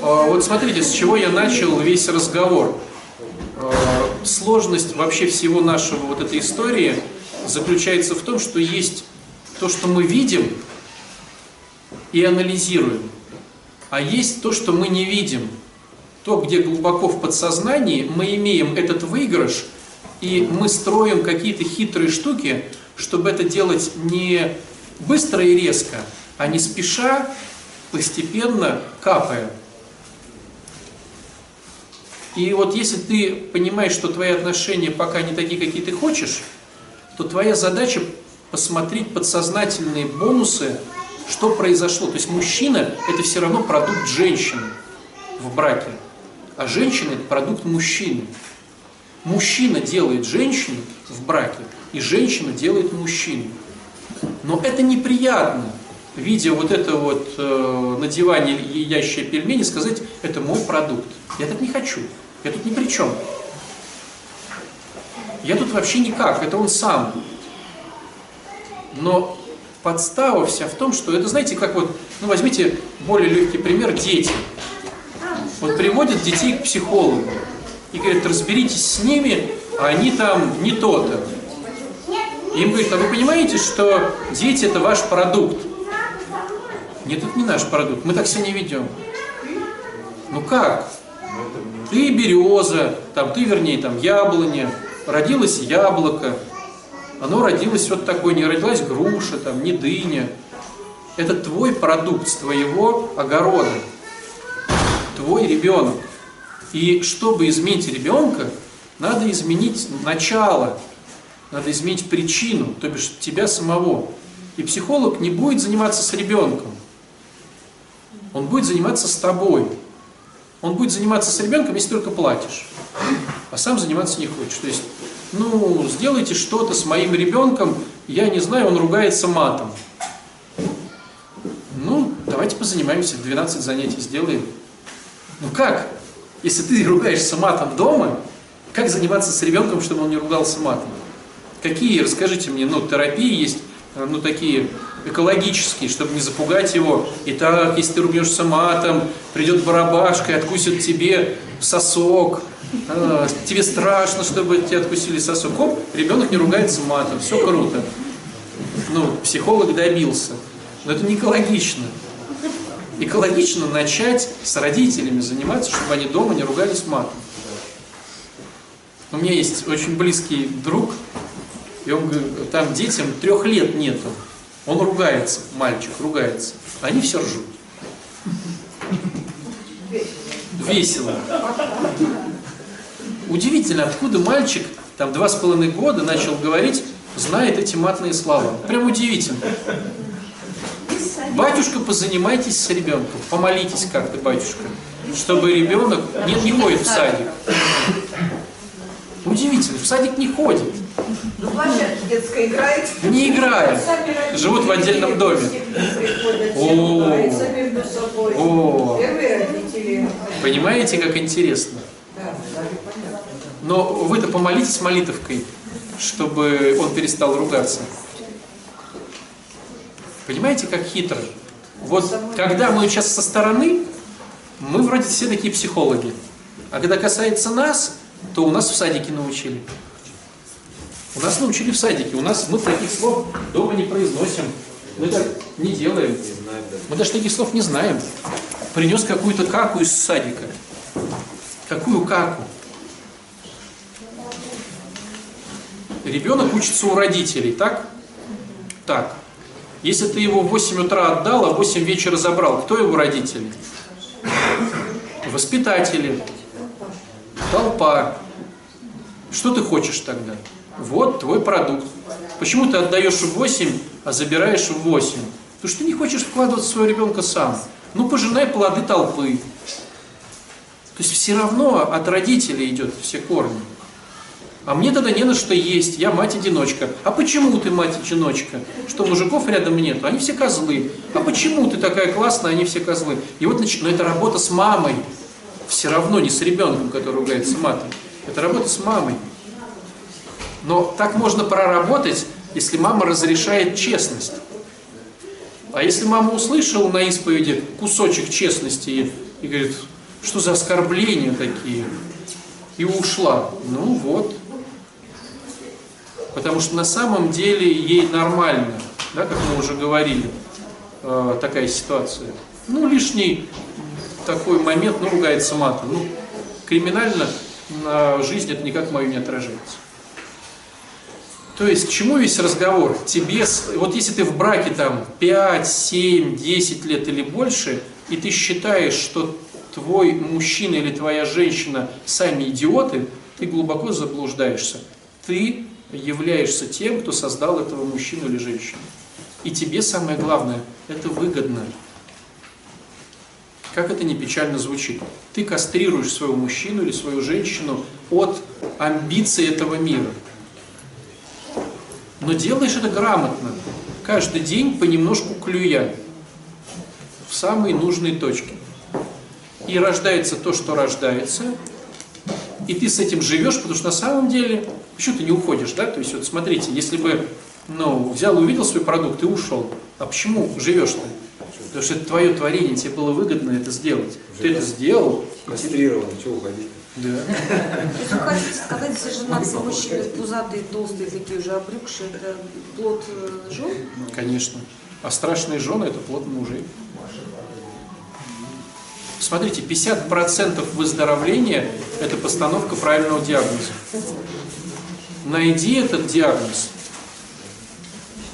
А, Вот смотрите, с чего я начал весь разговор. А, Сложность вообще всего нашего вот этой истории заключается в том, что есть то, что мы видим и анализируем, а есть то, что мы не видим. То, где глубоко в подсознании мы имеем этот выигрыш, и мы строим какие-то хитрые штуки, чтобы это делать не быстро и резко, а не спеша, постепенно капая. И вот если ты понимаешь, что твои отношения пока не такие, какие ты хочешь, то твоя задача посмотреть подсознательные бонусы, что произошло. То есть мужчина – это все равно продукт женщины в браке, а женщина – это продукт мужчины. Мужчина делает женщину в браке, и женщина делает мужчину. Но это неприятно, видя вот это вот э, надевание едящие пельмени, сказать, это мой продукт. Я так не хочу. Я тут ни при чем. Я тут вообще никак, это он сам. Но подстава вся в том, что это, знаете, как вот, ну возьмите более легкий пример, дети. Вот приводят детей к психологу и говорят, разберитесь с ними, а они там не то-то. Им говорят, а вы понимаете, что дети это ваш продукт? Нет, это не наш продукт, мы так себя не ведем. Ну как? Ты береза, там, ты вернее, там, яблоня, родилось яблоко, оно родилось вот такое, не родилась груша, там, не дыня. Это твой продукт с твоего огорода, твой ребенок. И чтобы изменить ребенка, надо изменить начало, надо изменить причину, то бишь тебя самого. И психолог не будет заниматься с ребенком, он будет заниматься с тобой. Он будет заниматься с ребенком, если только платишь, а сам заниматься не хочешь. То есть, ну, сделайте что-то с моим ребенком, я не знаю, он ругается матом. Ну, давайте позанимаемся, 12 занятий сделаем. Ну как? Если ты ругаешься матом дома, как заниматься с ребенком, чтобы он не ругался матом? Какие, расскажите мне, ну, терапии есть, э, ну, такие экологические, чтобы не запугать его. Итак, если ты ругнешься матом, придет барабашка и откусит тебе сосок. А, тебе страшно, чтобы тебе откусили сосок. Оп, ребенок не ругается матом, все круто. Ну, психолог добился. Но это не экологично. Экологично начать с родителями заниматься, чтобы они дома не ругались матом. У меня есть очень близкий друг, и он говорит, там детям трех лет нету. Он ругается, мальчик ругается. Они все ржут. Весело. Удивительно, откуда мальчик, там два с половиной года, начал говорить, знает эти матные слова. Прям удивительно. Батюшка, позанимайтесь с ребенком, помолитесь как-то, батюшка, чтобы ребенок нет, не ходит в садик. Удивительно, в садик не ходит, Ну, площадке детской играет. не играет, живут в отдельном доме. О. Родители. понимаете, как интересно? Да, да, понятно. Но вы-то помолитесь молитовкой, чтобы он перестал ругаться. Понимаете, как хитро? Вот когда мы сейчас со стороны, мы вроде все такие психологи. А когда касается нас, то у нас в садике научили. У нас научили в садике. У нас мы таких слов дома не произносим. Мы так не делаем. Мы даже таких слов не знаем. Принес какую-то каку из садика. Какую каку? Ребенок учится у родителей, так? Так. Если ты его в 8 утра отдал, а в 8 вечера забрал, кто его родители? Воспитатели. Толпа. Что ты хочешь тогда? Вот твой продукт. Почему ты отдаешь в 8, а забираешь в 8? Потому что ты не хочешь вкладывать своего ребенка сам. Ну, пожинай плоды толпы. То есть все равно от родителей идет все корни. А мне тогда не на что есть, я мать-одиночка. А почему ты мать-одиночка? Что мужиков рядом нет? Они все козлы. А почему ты такая классная, они все козлы? И вот нач... Но это работа с мамой. Все равно не с ребенком, который ругается матом. Это работа с мамой. Но так можно проработать, если мама разрешает честность. А если мама услышала на исповеди кусочек честности и, говорит, что за оскорбления такие, и ушла, ну вот. Потому что на самом деле ей нормально, да, как мы уже говорили, э, такая ситуация. Ну, лишний такой момент, ну, ругается матом. Ну, криминально на жизнь это никак мою не отражается. То есть, к чему весь разговор? Тебе, вот если ты в браке там 5, 7, 10 лет или больше, и ты считаешь, что твой мужчина или твоя женщина сами идиоты, ты глубоко заблуждаешься. Ты являешься тем, кто создал этого мужчину или женщину. И тебе самое главное, это выгодно. Как это не печально звучит. Ты кастрируешь своего мужчину или свою женщину от амбиций этого мира. Но делаешь это грамотно. Каждый день понемножку клюя в самые нужные точки. И рождается то, что рождается, и ты с этим живешь, потому что на самом деле, почему ты не уходишь, да? То есть вот смотрите, если бы, ну, взял увидел свой продукт и ушел, а почему живешь-то? Потому что это твое творение, тебе было выгодно это сделать. Ты это сделал, Кастрирован, что уходить? да. Если хотите сказать, если женатые мужчины пузатые, толстые, такие уже обрюкшие, это плод э, жен? Конечно. А страшные жены – это плод мужей. Смотрите, 50% выздоровления – это постановка правильного диагноза. Найди этот диагноз.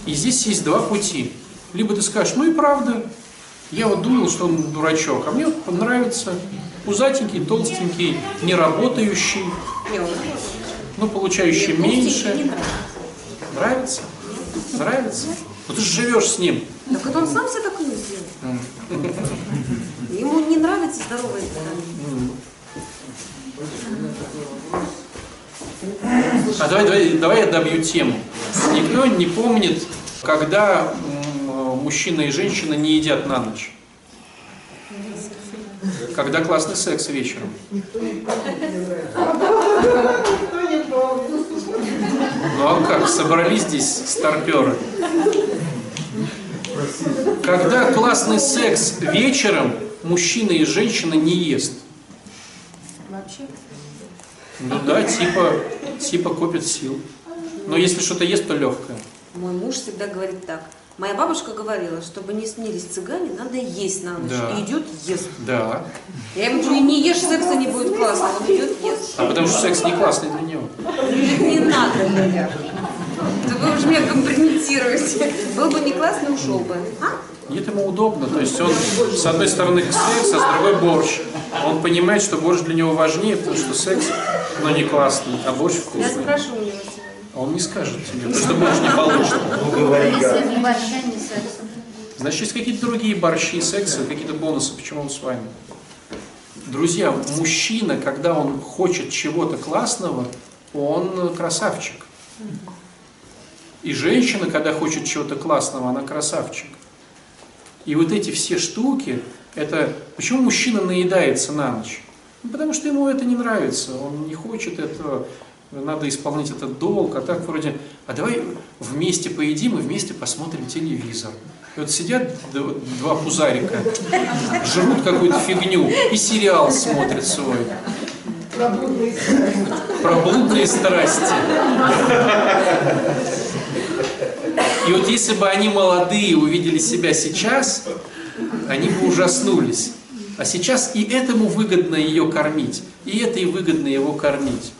И здесь есть два пути. Либо ты скажешь, ну и правда, я вот думал, что он дурачок, а мне вот нравится пузатенький, толстенький, Не, он ну, получающий меньше. нравится. Нравится? Ну ты же живешь с ним. Так это он сам себе такое сделал. Ему не нравится здоровое питание. А давай, давай, давай я добью тему. Никто не помнит, когда мужчина и женщина не едят на ночь. Когда классный секс вечером. Ну а как, собрались здесь старперы? Когда классный секс вечером, мужчина и женщина не ест. Вообще. Ну да, типа, типа копит сил. Но если что-то ест, то легкое. Мой муж всегда говорит так. Моя бабушка говорила, чтобы не снились цыгане, надо есть на ночь. Да. И идет, ест. Да. Я ему говорю, не ешь, секса не будет классно. Он идет, ест. А потому что секс не классный для него. Не надо. Да вы уже меня компрометируете. Был бы не классно, ушел бы. А? Нет, ему удобно. То есть он с одной стороны секс, а с другой борщ. Он понимает, что борщ для него важнее, потому что секс, но не классный, а борщ Я вкусный. спрошу у него. А он не скажет тебе, потому что борщ не получит. Ну говори. Значит, есть какие-то другие борщи, сексы, какие-то бонусы. Почему он с вами? Друзья, мужчина, когда он хочет чего-то классного, он красавчик. И женщина, когда хочет чего-то классного, она красавчик. И вот эти все штуки, это... Почему мужчина наедается на ночь? Ну, потому что ему это не нравится, он не хочет этого, надо исполнять этот долг, а так вроде, а давай вместе поедим и вместе посмотрим телевизор. И вот сидят два пузарика, жрут какую-то фигню и сериал смотрят свой. Про блудные страсти. И вот если бы они молодые увидели себя сейчас, они бы ужаснулись. А сейчас и этому выгодно ее кормить, и этой выгодно его кормить.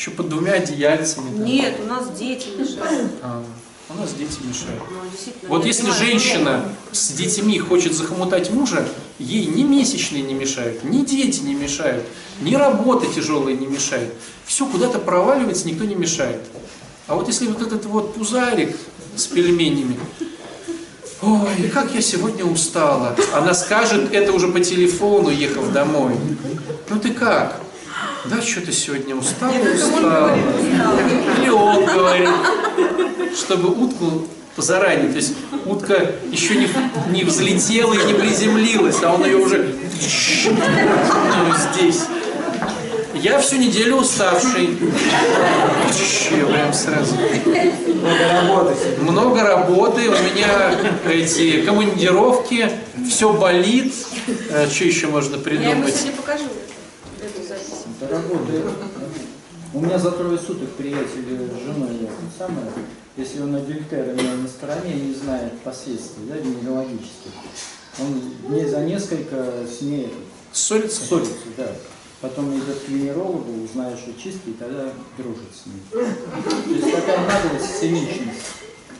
Еще под двумя одеяльцами. там. Нет, у нас дети мешают. А, у нас дети мешают. Ну, Вот если понимаю, женщина с детьми хочет захомутать мужа, ей ни месячные не мешают, ни дети не мешают, ни работа тяжелая не мешает. Все куда-то проваливается, никто не мешает. А вот если вот этот вот пузарик с пельменями, ой, как я сегодня устала. Она скажет это уже по телефону, ехав домой. Ну ты как? Да, что ты сегодня устала, устала. Или он говорит, чтобы утку заранее, то есть утка еще не, не взлетела и не приземлилась, а он ее уже ну, здесь. Я всю неделю уставший. Я прям сразу. Много работы, у меня эти командировки, все болит. что еще можно Я ему придумать? сегодня покажу работает. У меня за трое суток приятель с женой я самое. Если он адюльтерами на стороне не знает последствий, да, гинекологических, он не за несколько с ней это, Ссориться? ссорится, да. Потом идет к венерологу, узнает, что чистый, и тогда дружит с ним. То есть такая наглость, циничность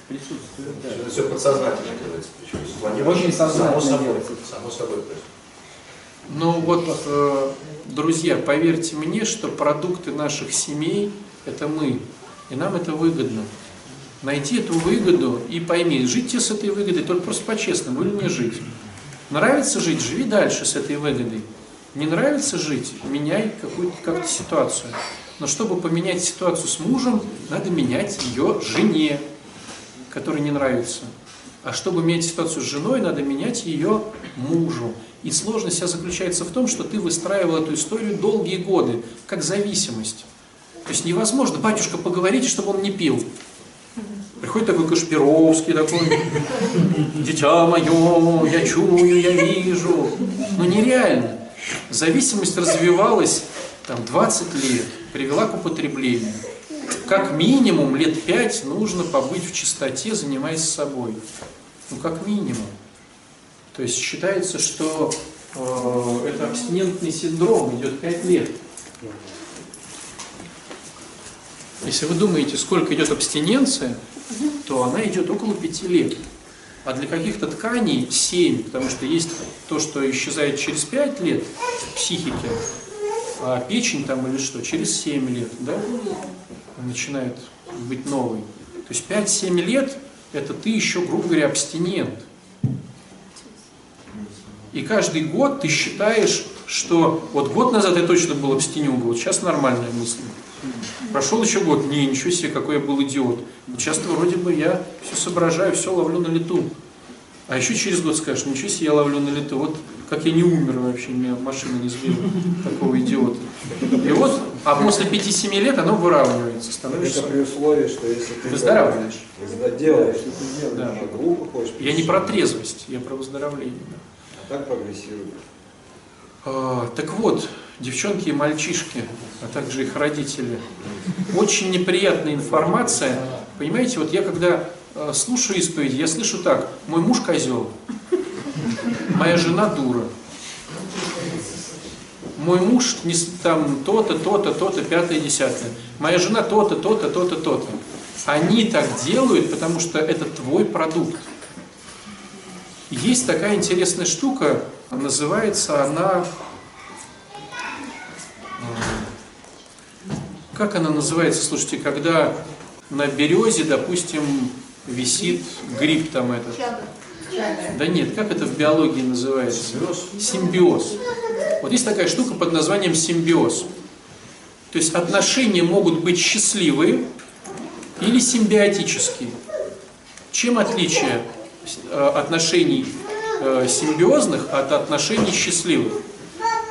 присутствует, да. Это все подсознательно делается. причем. Очень сознательно Само собой. делается. Само собой происходит. Ну вот, э, друзья, поверьте мне, что продукты наших семей – это мы, и нам это выгодно. Найти эту выгоду и пойми, жить тебе с этой выгодой, только просто по-честному, или не жить. Нравится жить, живи дальше с этой выгодой. Не нравится жить, меняй какую-то как-то ситуацию. Но чтобы поменять ситуацию с мужем, надо менять ее жене, которой не нравится. А чтобы менять ситуацию с женой, надо менять ее мужу. И сложность вся заключается в том, что ты выстраивал эту историю долгие годы, как зависимость. То есть невозможно, батюшка, поговорите, чтобы он не пил. Приходит такой Кашпировский, такой, дитя мое, я чую, я вижу. Ну нереально. Зависимость развивалась там 20 лет, привела к употреблению. Как минимум лет 5 нужно побыть в чистоте, занимаясь собой. Ну как минимум. То есть считается, что э, это абстинентный синдром идет 5 лет. Если вы думаете, сколько идет абстиненция, то она идет около 5 лет. А для каких-то тканей 7, потому что есть то, что исчезает через 5 лет в психике, а печень там или что, через 7 лет, да, начинает быть новой. То есть 5-7 лет это ты еще, грубо говоря, абстинент. И каждый год ты считаешь, что вот год назад я точно был абстинюга, вот сейчас нормальная мысль. Прошел еще год, не, ничего себе, какой я был идиот. Сейчас вроде бы я все соображаю, все ловлю на лету. А еще через год скажешь, ничего себе, я ловлю на лету. Вот как я не умер вообще, меня машина не сбила, такого идиота. И вот, а после 5-7 лет оно выравнивается, Это становишься... при условии, что если ты Выздоравливаешь. делаешь, что ты делаешь, Да. глупо хочешь. Я не про трезвость, я про выздоровление. А так прогрессирует. А, так вот, девчонки и мальчишки, а также их родители, очень неприятная информация. Понимаете, вот я когда э, слушаю исповеди, я слышу так, мой муж козел, моя жена дура, мой муж не там то-то, то-то, то-то, пятое, десятое, моя жена то-то, то-то, то-то, то-то. Они так делают, потому что это твой продукт. Есть такая интересная штука, называется она... Как она называется, слушайте, когда на березе, допустим, висит гриб там этот. Да нет, как это в биологии называется? Симбиоз. Вот есть такая штука под названием симбиоз. То есть отношения могут быть счастливые или симбиотические. Чем отличие отношений э, симбиозных от отношений счастливых?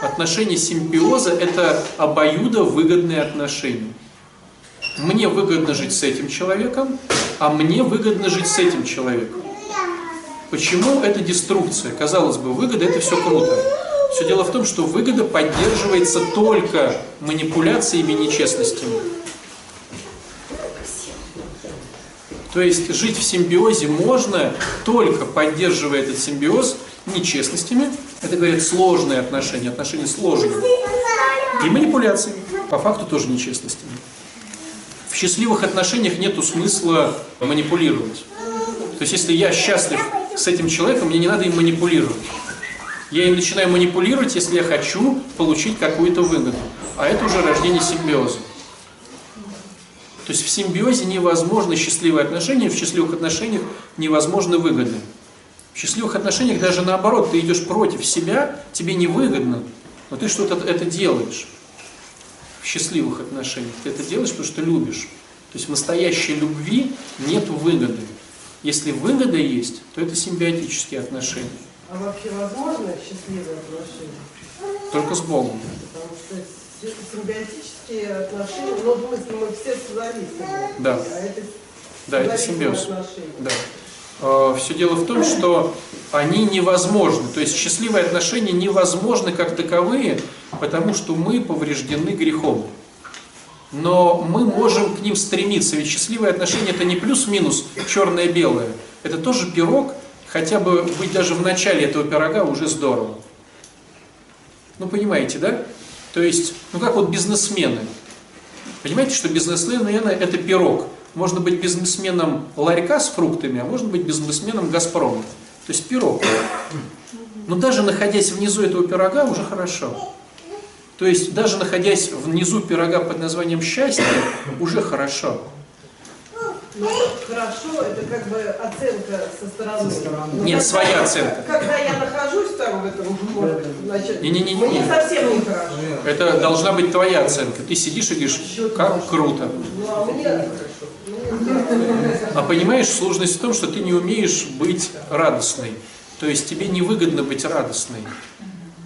Отношения симбиоза – это обоюдовыгодные отношения. Мне выгодно жить с этим человеком, а мне выгодно жить с этим человеком. Почему это деструкция? Казалось бы, выгода – это все круто. Все дело в том, что выгода поддерживается только манипуляциями и нечестностями. То есть жить в симбиозе можно, только поддерживая этот симбиоз нечестностями. Это, говорят, сложные отношения, отношения сложные. И манипуляциями, по факту тоже нечестностями. В счастливых отношениях нет смысла манипулировать. То есть если я счастлив с этим человеком, мне не надо им манипулировать. Я им начинаю манипулировать, если я хочу получить какую-то выгоду. А это уже рождение симбиоза. То есть в симбиозе невозможно счастливые отношения, в счастливых отношениях невозможно выгоды. В счастливых отношениях даже наоборот, ты идешь против себя, тебе невыгодно, но ты что-то это делаешь. В счастливых отношениях ты это делаешь, потому что любишь. То есть в настоящей любви нет выгоды. Если выгода есть, то это симбиотические отношения. А вообще возможно счастливые отношения? Только с Богом. Потому что симбиотические отношения, в смысле, мы все зависимы. Да. А это Да, это симбиоз. отношения. Да. Все дело в том, что они невозможны. То есть счастливые отношения невозможны как таковые, потому что мы повреждены грехом. Но мы можем к ним стремиться, ведь счастливые отношения это не плюс-минус черное-белое. Это тоже пирог, хотя бы быть даже в начале этого пирога уже здорово. Ну, понимаете, да? То есть, ну как вот бизнесмены. Понимаете, что бизнесмены это пирог. Можно быть бизнесменом ларька с фруктами, а можно быть бизнесменом Газпрома. То есть пирог. Но даже находясь внизу этого пирога уже хорошо. То есть даже находясь внизу пирога под названием счастье, уже хорошо. Ну, хорошо, это как бы оценка со стороны. Ну, Нет, когда- своя оценка. Когда я нахожусь там в этом, может, значит, Не-не-не-не. мне совсем не хорошо. Это должна быть твоя оценка. Ты сидишь и говоришь, как круто. Ну, а мне. А понимаешь, сложность в том, что ты не умеешь быть радостной. То есть тебе невыгодно быть радостной.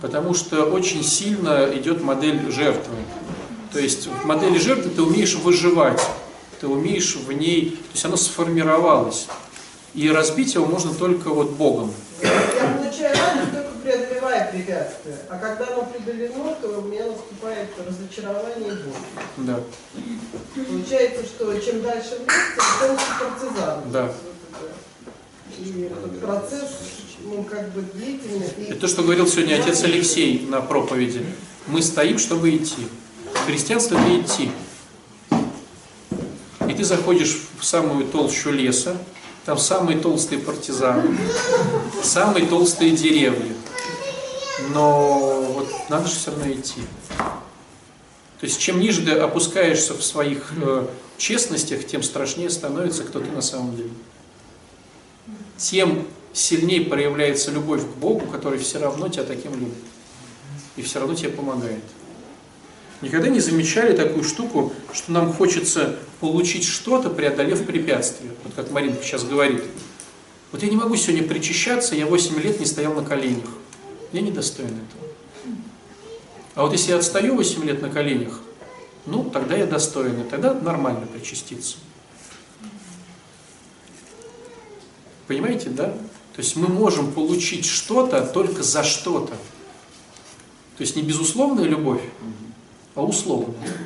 Потому что очень сильно идет модель жертвы. То есть в модели жертвы ты умеешь выживать. Ты умеешь в ней, то есть оно сформировалось. И разбить его можно только вот Богом. Я получаю радость только преодолевая препятствия. А когда оно преодолено, то у меня наступает разочарование и боль. Да. Получается, что чем дальше вместе, тем лучше партизан. Да. И этот процесс, ну, как бы длительный. И Это то, что говорил сегодня отец Алексей на проповеди. Мы стоим, чтобы идти. Христианство – это идти. И ты заходишь в самую толщу леса, там самые толстые партизаны, самые толстые деревья. Но вот надо же все равно идти. То есть чем ниже ты опускаешься в своих э, честностях, тем страшнее становится, кто ты на самом деле. Тем сильнее проявляется любовь к Богу, который все равно тебя таким любит. И все равно тебе помогает. Никогда не замечали такую штуку, что нам хочется получить что-то, преодолев препятствие. Вот как Маринка сейчас говорит. Вот я не могу сегодня причащаться, я 8 лет не стоял на коленях. Я недостоин этого. А вот если я отстаю 8 лет на коленях, ну, тогда я достоин, и тогда нормально причаститься. Понимаете, да? То есть мы можем получить что-то только за что-то. То есть не безусловная любовь, а условная.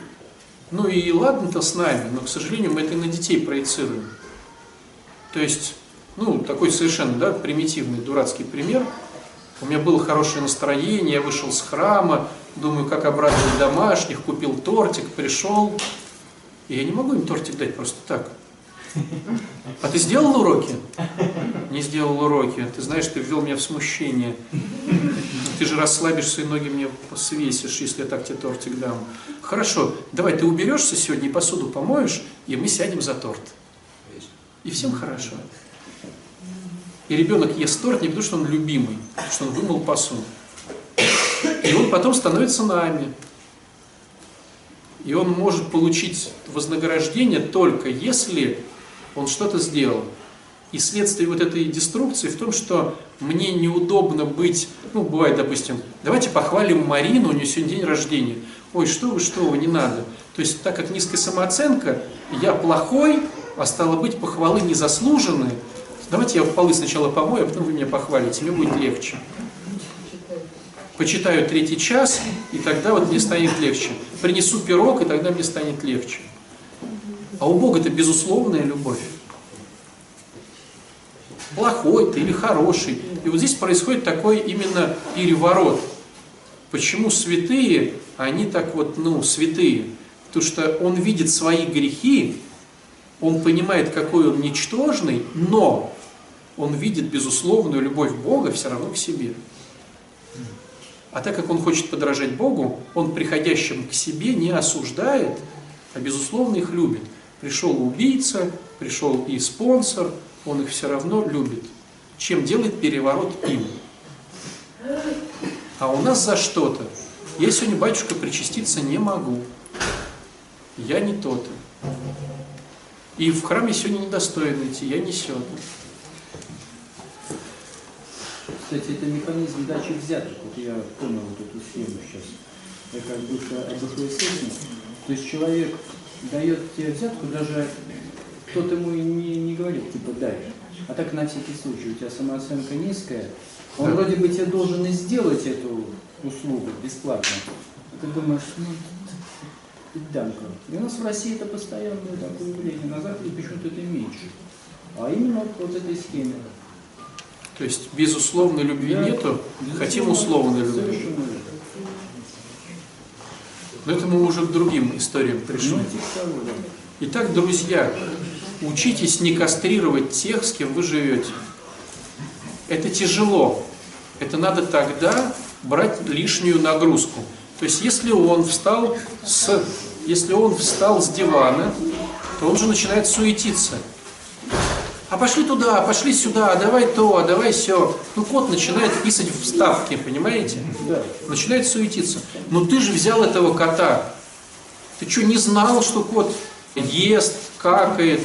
Ну и ладно-то с нами, но, к сожалению, мы это и на детей проецируем. То есть, ну, такой совершенно, да, примитивный, дурацкий пример. У меня было хорошее настроение, я вышел с храма, думаю, как обрадовать домашних, купил тортик, пришел. И я не могу им тортик дать просто так. А ты сделал уроки? Не сделал уроки. Ты знаешь, ты ввел меня в смущение. Ты же расслабишься и ноги мне свесишь, если я так тебе тортик дам. Хорошо, давай ты уберешься сегодня посуду помоешь, и мы сядем за торт. И всем хорошо. И ребенок ест торт не потому, что он любимый, а потому что он вымыл посуду. И он потом становится нами. И он может получить вознаграждение только если он что-то сделал. И следствие вот этой деструкции в том, что мне неудобно быть, ну, бывает, допустим, давайте похвалим Марину, у нее сегодня день рождения. Ой, что вы, что вы, не надо. То есть, так как низкая самооценка, я плохой, а стало быть, похвалы незаслуженные, давайте я полы сначала помою, а потом вы меня похвалите, мне будет легче. Почитаю третий час, и тогда вот мне станет легче. Принесу пирог, и тогда мне станет легче. А у Бога это безусловная любовь плохой ты или хороший. И вот здесь происходит такой именно переворот. Почему святые, они так вот, ну, святые? Потому что он видит свои грехи, он понимает, какой он ничтожный, но он видит безусловную любовь Бога все равно к себе. А так как он хочет подражать Богу, он приходящим к себе не осуждает, а безусловно их любит. Пришел убийца, пришел и спонсор – он их все равно любит, чем делает переворот им. А у нас за что-то. Я сегодня, батюшка, причаститься не могу. Я не тот. И в храме сегодня недостойно идти, я не сёт. Кстати, это механизм дачи взяток. Вот я понял вот эту схему сейчас. Я как будто об То есть человек дает тебе взятку, даже кто-то ему не, не говорит, типа, дай. А так на всякий случай, у тебя самооценка низкая, он да. вроде бы тебе должен и сделать эту услугу бесплатно. А ты думаешь, ну, данка. И у нас в России это постоянное такое явление. На Западе почему-то это меньше. А именно вот, этой схеме. То есть безусловной любви да, нету, хотим условной любви. Но это мы уже к другим историям пришли. Итак, друзья, Учитесь не кастрировать тех, с кем вы живете. Это тяжело. Это надо тогда брать лишнюю нагрузку. То есть, если он встал с, если он встал с дивана, то он же начинает суетиться. А пошли туда, пошли сюда, давай то, давай все. Ну, кот начинает писать вставки, понимаете? Да. Начинает суетиться. Но ты же взял этого кота. Ты что, не знал, что кот ест, какает,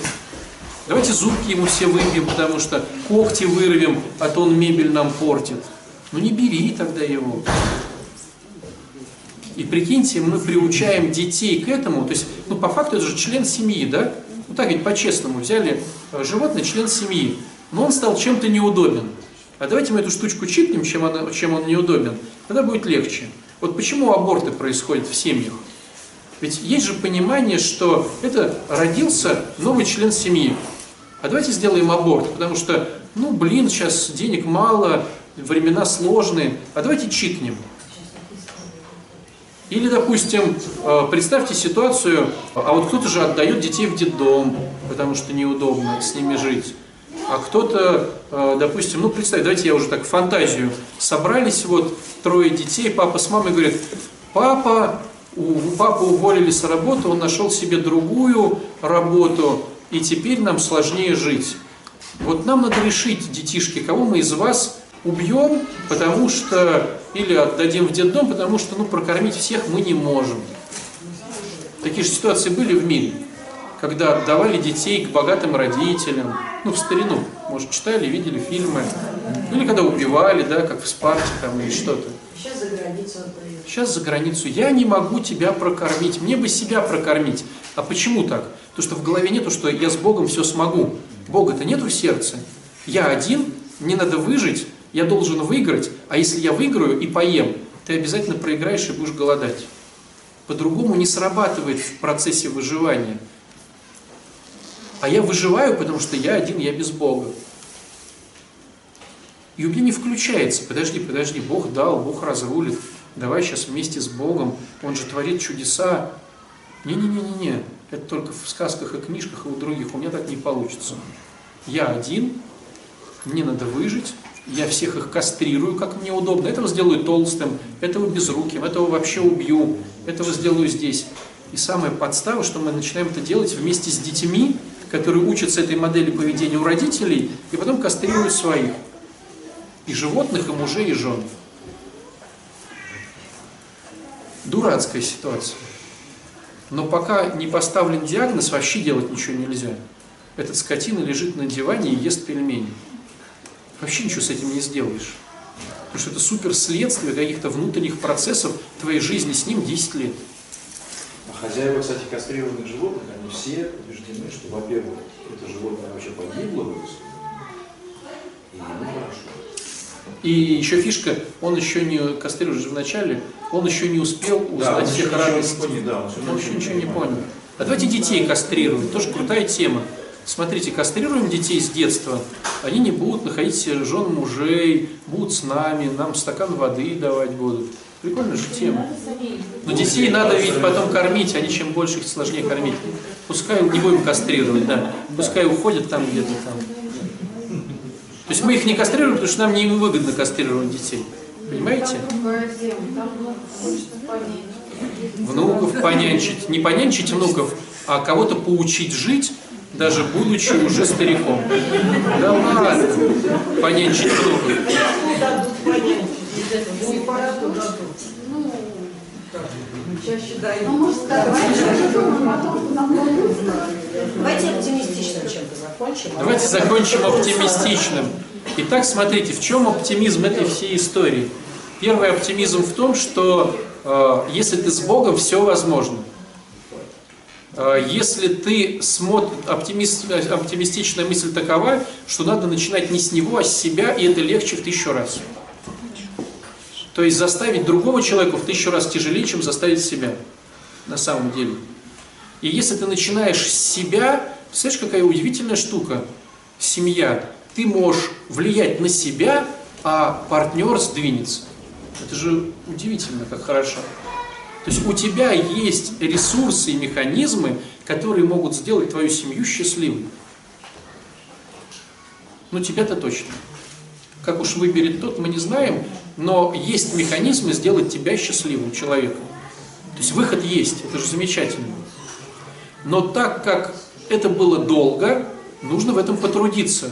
Давайте зубки ему все выбьем, потому что когти вырвем, а то он мебель нам портит. Ну не бери тогда его. И прикиньте, мы приучаем детей к этому, то есть, ну по факту это же член семьи, да? Ну так ведь по-честному, взяли э, животное, член семьи, но он стал чем-то неудобен. А давайте мы эту штучку чипнем, чем, она, чем он неудобен, тогда будет легче. Вот почему аборты происходят в семьях? Ведь есть же понимание, что это родился новый член семьи а давайте сделаем аборт, потому что, ну, блин, сейчас денег мало, времена сложные, а давайте чикнем. Или, допустим, э, представьте ситуацию, а вот кто-то же отдает детей в детдом, потому что неудобно с ними жить. А кто-то, э, допустим, ну представь, давайте я уже так фантазию. Собрались вот трое детей, папа с мамой говорит, папа, у папы уволили с работы, он нашел себе другую работу, и теперь нам сложнее жить. Вот нам надо решить, детишки, кого мы из вас убьем, потому что, или отдадим в детдом, потому что, ну, прокормить всех мы не можем. Такие же ситуации были в мире, когда отдавали детей к богатым родителям, ну, в старину, может, читали, видели фильмы, или когда убивали, да, как в Спарте там или что-то. Сейчас за границу отдают. Сейчас за границу. Я не могу тебя прокормить, мне бы себя прокормить. А почему так? Потому что в голове нету, что я с Богом все смогу. Бога-то нету в сердце. Я один, мне надо выжить, я должен выиграть, а если я выиграю и поем, ты обязательно проиграешь и будешь голодать. По-другому не срабатывает в процессе выживания. А я выживаю, потому что я один, я без Бога. И у меня не включается, подожди, подожди, Бог дал, Бог разрулит, давай сейчас вместе с Богом, Он же творит чудеса. Не-не-не-не-не, это только в сказках и книжках и у других, у меня так не получится. Я один, мне надо выжить, я всех их кастрирую, как мне удобно. Этого сделаю толстым, этого безруким, этого вообще убью, этого сделаю здесь. И самая подстава, что мы начинаем это делать вместе с детьми, которые учатся этой модели поведения у родителей и потом кастрируют своих. И животных, и мужей, и жен. Дурацкая ситуация. Но пока не поставлен диагноз, вообще делать ничего нельзя. Этот скотина лежит на диване и ест пельмени. Вообще ничего с этим не сделаешь. Потому что это супер следствие каких-то внутренних процессов твоей жизни с ним 10 лет. А хозяева, кстати, кастрированных животных, они все убеждены, что, во-первых, это животное вообще погибло в и ему хорошо. И еще фишка, он еще не кастрирует же вначале, он еще не успел Да, узнать еще всех радостей. да, он еще Он еще ничего не понял. А давайте детей кастрируем, тоже крутая тема. Смотрите, кастрируем детей с детства, они не будут находить жен мужей, будут с нами, нам стакан воды давать будут. Прикольная же тема. Но детей надо ведь потом кормить, они чем больше, их сложнее кормить. Пускай не будем кастрировать, да. Пускай уходят там где-то там. То есть мы их не кастрируем, потому что нам не выгодно кастрировать детей. Понимаете? Внуков понянчить. Не понянчить внуков, а кого-то поучить жить, даже будучи уже стариком. Да ладно, понянчить дадут. Чаще дают. Ну, может, давайте оптимистичным чем-то закончим. а Давайте закончим оптимистичным. Итак, смотрите, в чем оптимизм этой всей истории? Первый оптимизм в том, что э, если ты с Богом, все возможно. Э, если ты смотришь, оптимист, оптимистичная мысль такова, что надо начинать не с него, а с себя, и это легче в тысячу раз. То есть заставить другого человека в тысячу раз тяжелее, чем заставить себя на самом деле. И если ты начинаешь с себя, представляешь, какая удивительная штука, семья, ты можешь влиять на себя, а партнер сдвинется. Это же удивительно, как хорошо. То есть у тебя есть ресурсы и механизмы, которые могут сделать твою семью счастливой. Ну, тебя-то точно. Как уж выберет тот, мы не знаем, но есть механизмы сделать тебя счастливым человеком. То есть выход есть, это же замечательно. Но так как это было долго, нужно в этом потрудиться.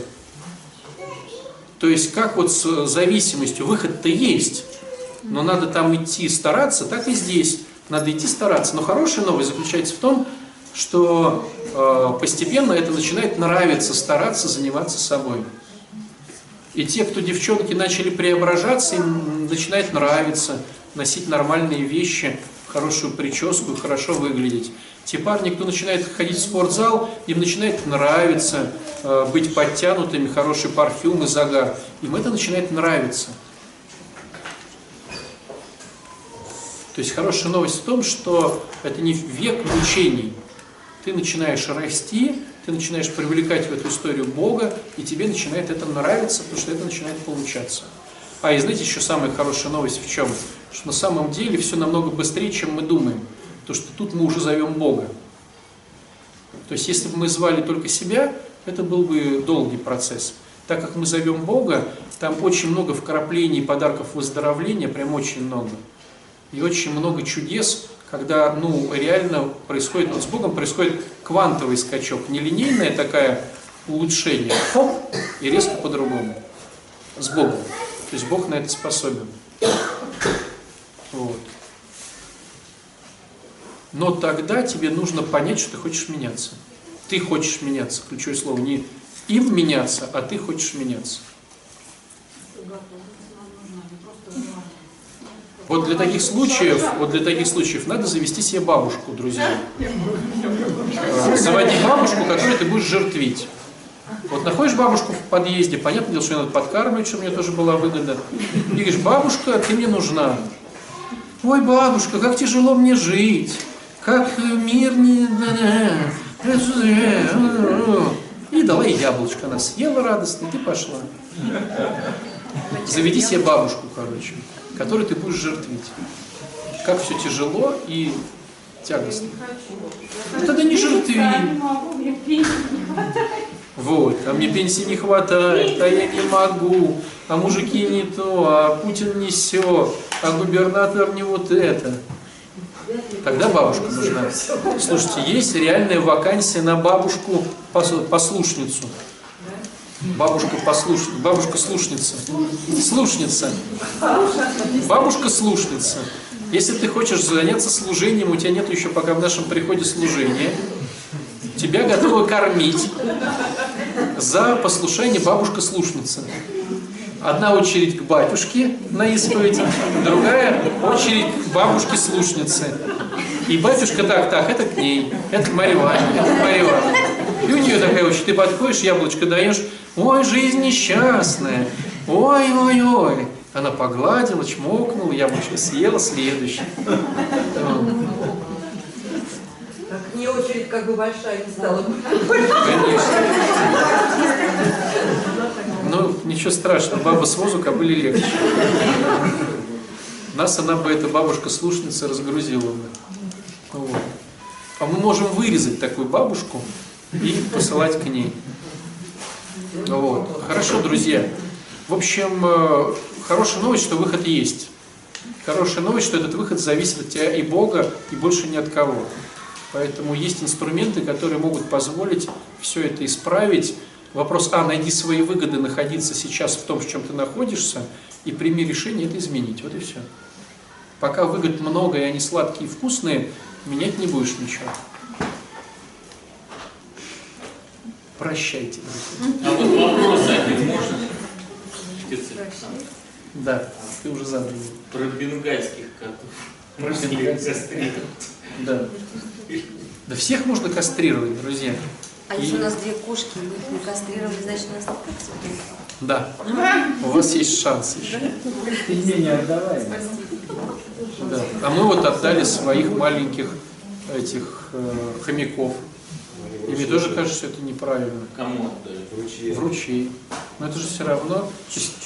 То есть как вот с зависимостью, выход-то есть, но надо там идти стараться, так и здесь. Надо идти стараться. Но хорошая новость заключается в том, что э, постепенно это начинает нравиться, стараться заниматься собой. И те, кто девчонки начали преображаться, им начинает нравиться носить нормальные вещи, хорошую прическу хорошо выглядеть. Те парни, кто начинает ходить в спортзал, им начинает нравиться э, быть подтянутыми, хороший парфюм и загар. Им это начинает нравиться. То есть хорошая новость в том, что это не век мучений. Ты начинаешь расти, ты начинаешь привлекать в эту историю Бога, и тебе начинает это нравиться, потому что это начинает получаться. А и знаете, еще самая хорошая новость в чем? Что на самом деле все намного быстрее, чем мы думаем. Потому что тут мы уже зовем Бога. То есть если бы мы звали только себя, это был бы долгий процесс. Так как мы зовем Бога, там очень много вкраплений, подарков выздоровления, прям очень много. И очень много чудес, когда ну, реально происходит, вот с Богом происходит квантовый скачок, не линейное такое улучшение, и резко по-другому. С Богом. То есть Бог на это способен. Вот. Но тогда тебе нужно понять, что ты хочешь меняться. Ты хочешь меняться, ключевое слово, не им меняться, а ты хочешь меняться. Вот для таких случаев, вот для таких случаев надо завести себе бабушку, друзья. Э, Заводи бабушку, которую ты будешь жертвить. Вот находишь бабушку в подъезде, понятное дело, что ее надо подкармливать, чтобы мне тоже была выгода. И говоришь, бабушка, ты мне нужна. Ой, бабушка, как тяжело мне жить. Как э, мир не... И дала ей яблочко. Она съела радостно, и ты пошла. Заведи себе бабушку, короче, которую ты будешь жертвить. Как все тяжело и тягостно. Ну, тогда не жертви. Вот, а мне пенсии не хватает, а я не могу, а мужики не то, а Путин не все, а губернатор не вот это. Тогда бабушка нужна. Слушайте, есть реальная вакансия на бабушку пос- послушницу. Бабушка послушница, бабушка слушница. Слушница. Бабушка слушница. Если ты хочешь заняться служением, у тебя нет еще пока в нашем приходе служения, тебя готовы кормить за послушание бабушка слушница. Одна очередь к батюшке на исповедь, другая очередь к бабушке слушнице. И батюшка так, так, это к ней, это к Марье это к Марье. И у нее такая очередь, ты подходишь, яблочко даешь, ой, жизнь несчастная, ой, ой, ой. Она погладила, чмокнула, яблочко съела, следующий. Так не очередь как бы большая не стала бы. Ну, ничего страшного, баба с возу были легче. Нас она бы, эта бабушка-слушница, разгрузила бы. Вот. А мы можем вырезать такую бабушку и посылать к ней. Вот. Хорошо, друзья. В общем, э, хорошая новость, что выход есть. Хорошая новость, что этот выход зависит от тебя и Бога, и больше ни от кого. Поэтому есть инструменты, которые могут позволить все это исправить. Вопрос, а, найди свои выгоды находиться сейчас в том, в чем ты находишься, и прими решение это изменить. Вот и все. Пока выгод много, и они сладкие и вкусные, менять не будешь ничего. Прощайте, друзья. А вот вопрос один можно? Да, ты уже задал. Про бенгальских котов. Про бенгальских. Да. Да всех можно кастрировать, друзья. А если у нас две кошки, мы их не кастрировали, значит у нас не так плохо. Да. У вас есть шанс еще. Пельмени отдавай. Да. А мы вот отдали своих маленьких этих э, хомяков. И мне тоже кажется, что это неправильно. Кому отдали? Ручье. В ручей. Но это же все равно.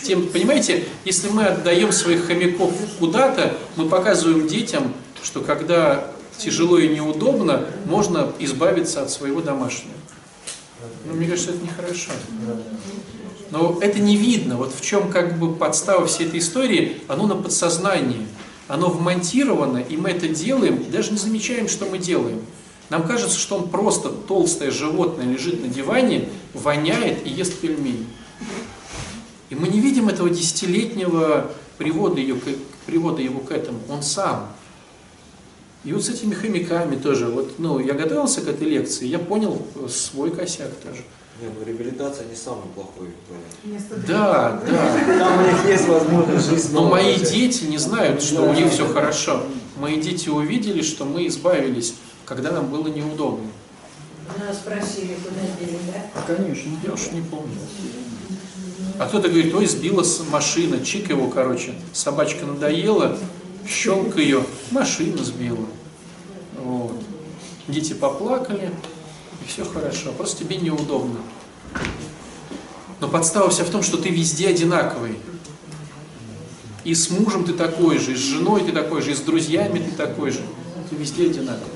Тем, понимаете, если мы отдаем своих хомяков куда-то, мы показываем детям, что когда тяжело и неудобно, можно избавиться от своего домашнего. Ну, мне кажется, это нехорошо. Но это не видно. Вот в чем как бы подстава всей этой истории, оно на подсознании. Оно вмонтировано, и мы это делаем, и даже не замечаем, что мы делаем. Нам кажется, что он просто толстое животное лежит на диване, воняет и ест пельмени. И мы не видим этого десятилетнего привода, ее, привода его к этому. Он сам. И вот с этими хомяками тоже. Вот, ну, я готовился к этой лекции, я понял э, свой косяк тоже. Не, ну реабилитация не самый плохой вариант. Да, да. Там у них есть возможность жизнь Но мои дети не знают, что у них все хорошо. Мои дети увидели, что мы избавились, когда нам было неудобно. Нас спросили, куда дели, да? Конечно. Я уж не помню. А кто-то говорит, ой, сбила машина, чик его, короче, собачка надоела, щелк ее, машина сбила. Вот. Дети поплакали, и все хорошо, просто тебе неудобно. Но подстава вся в том, что ты везде одинаковый. И с мужем ты такой же, и с женой ты такой же, и с друзьями ты такой же. Ты везде одинаковый.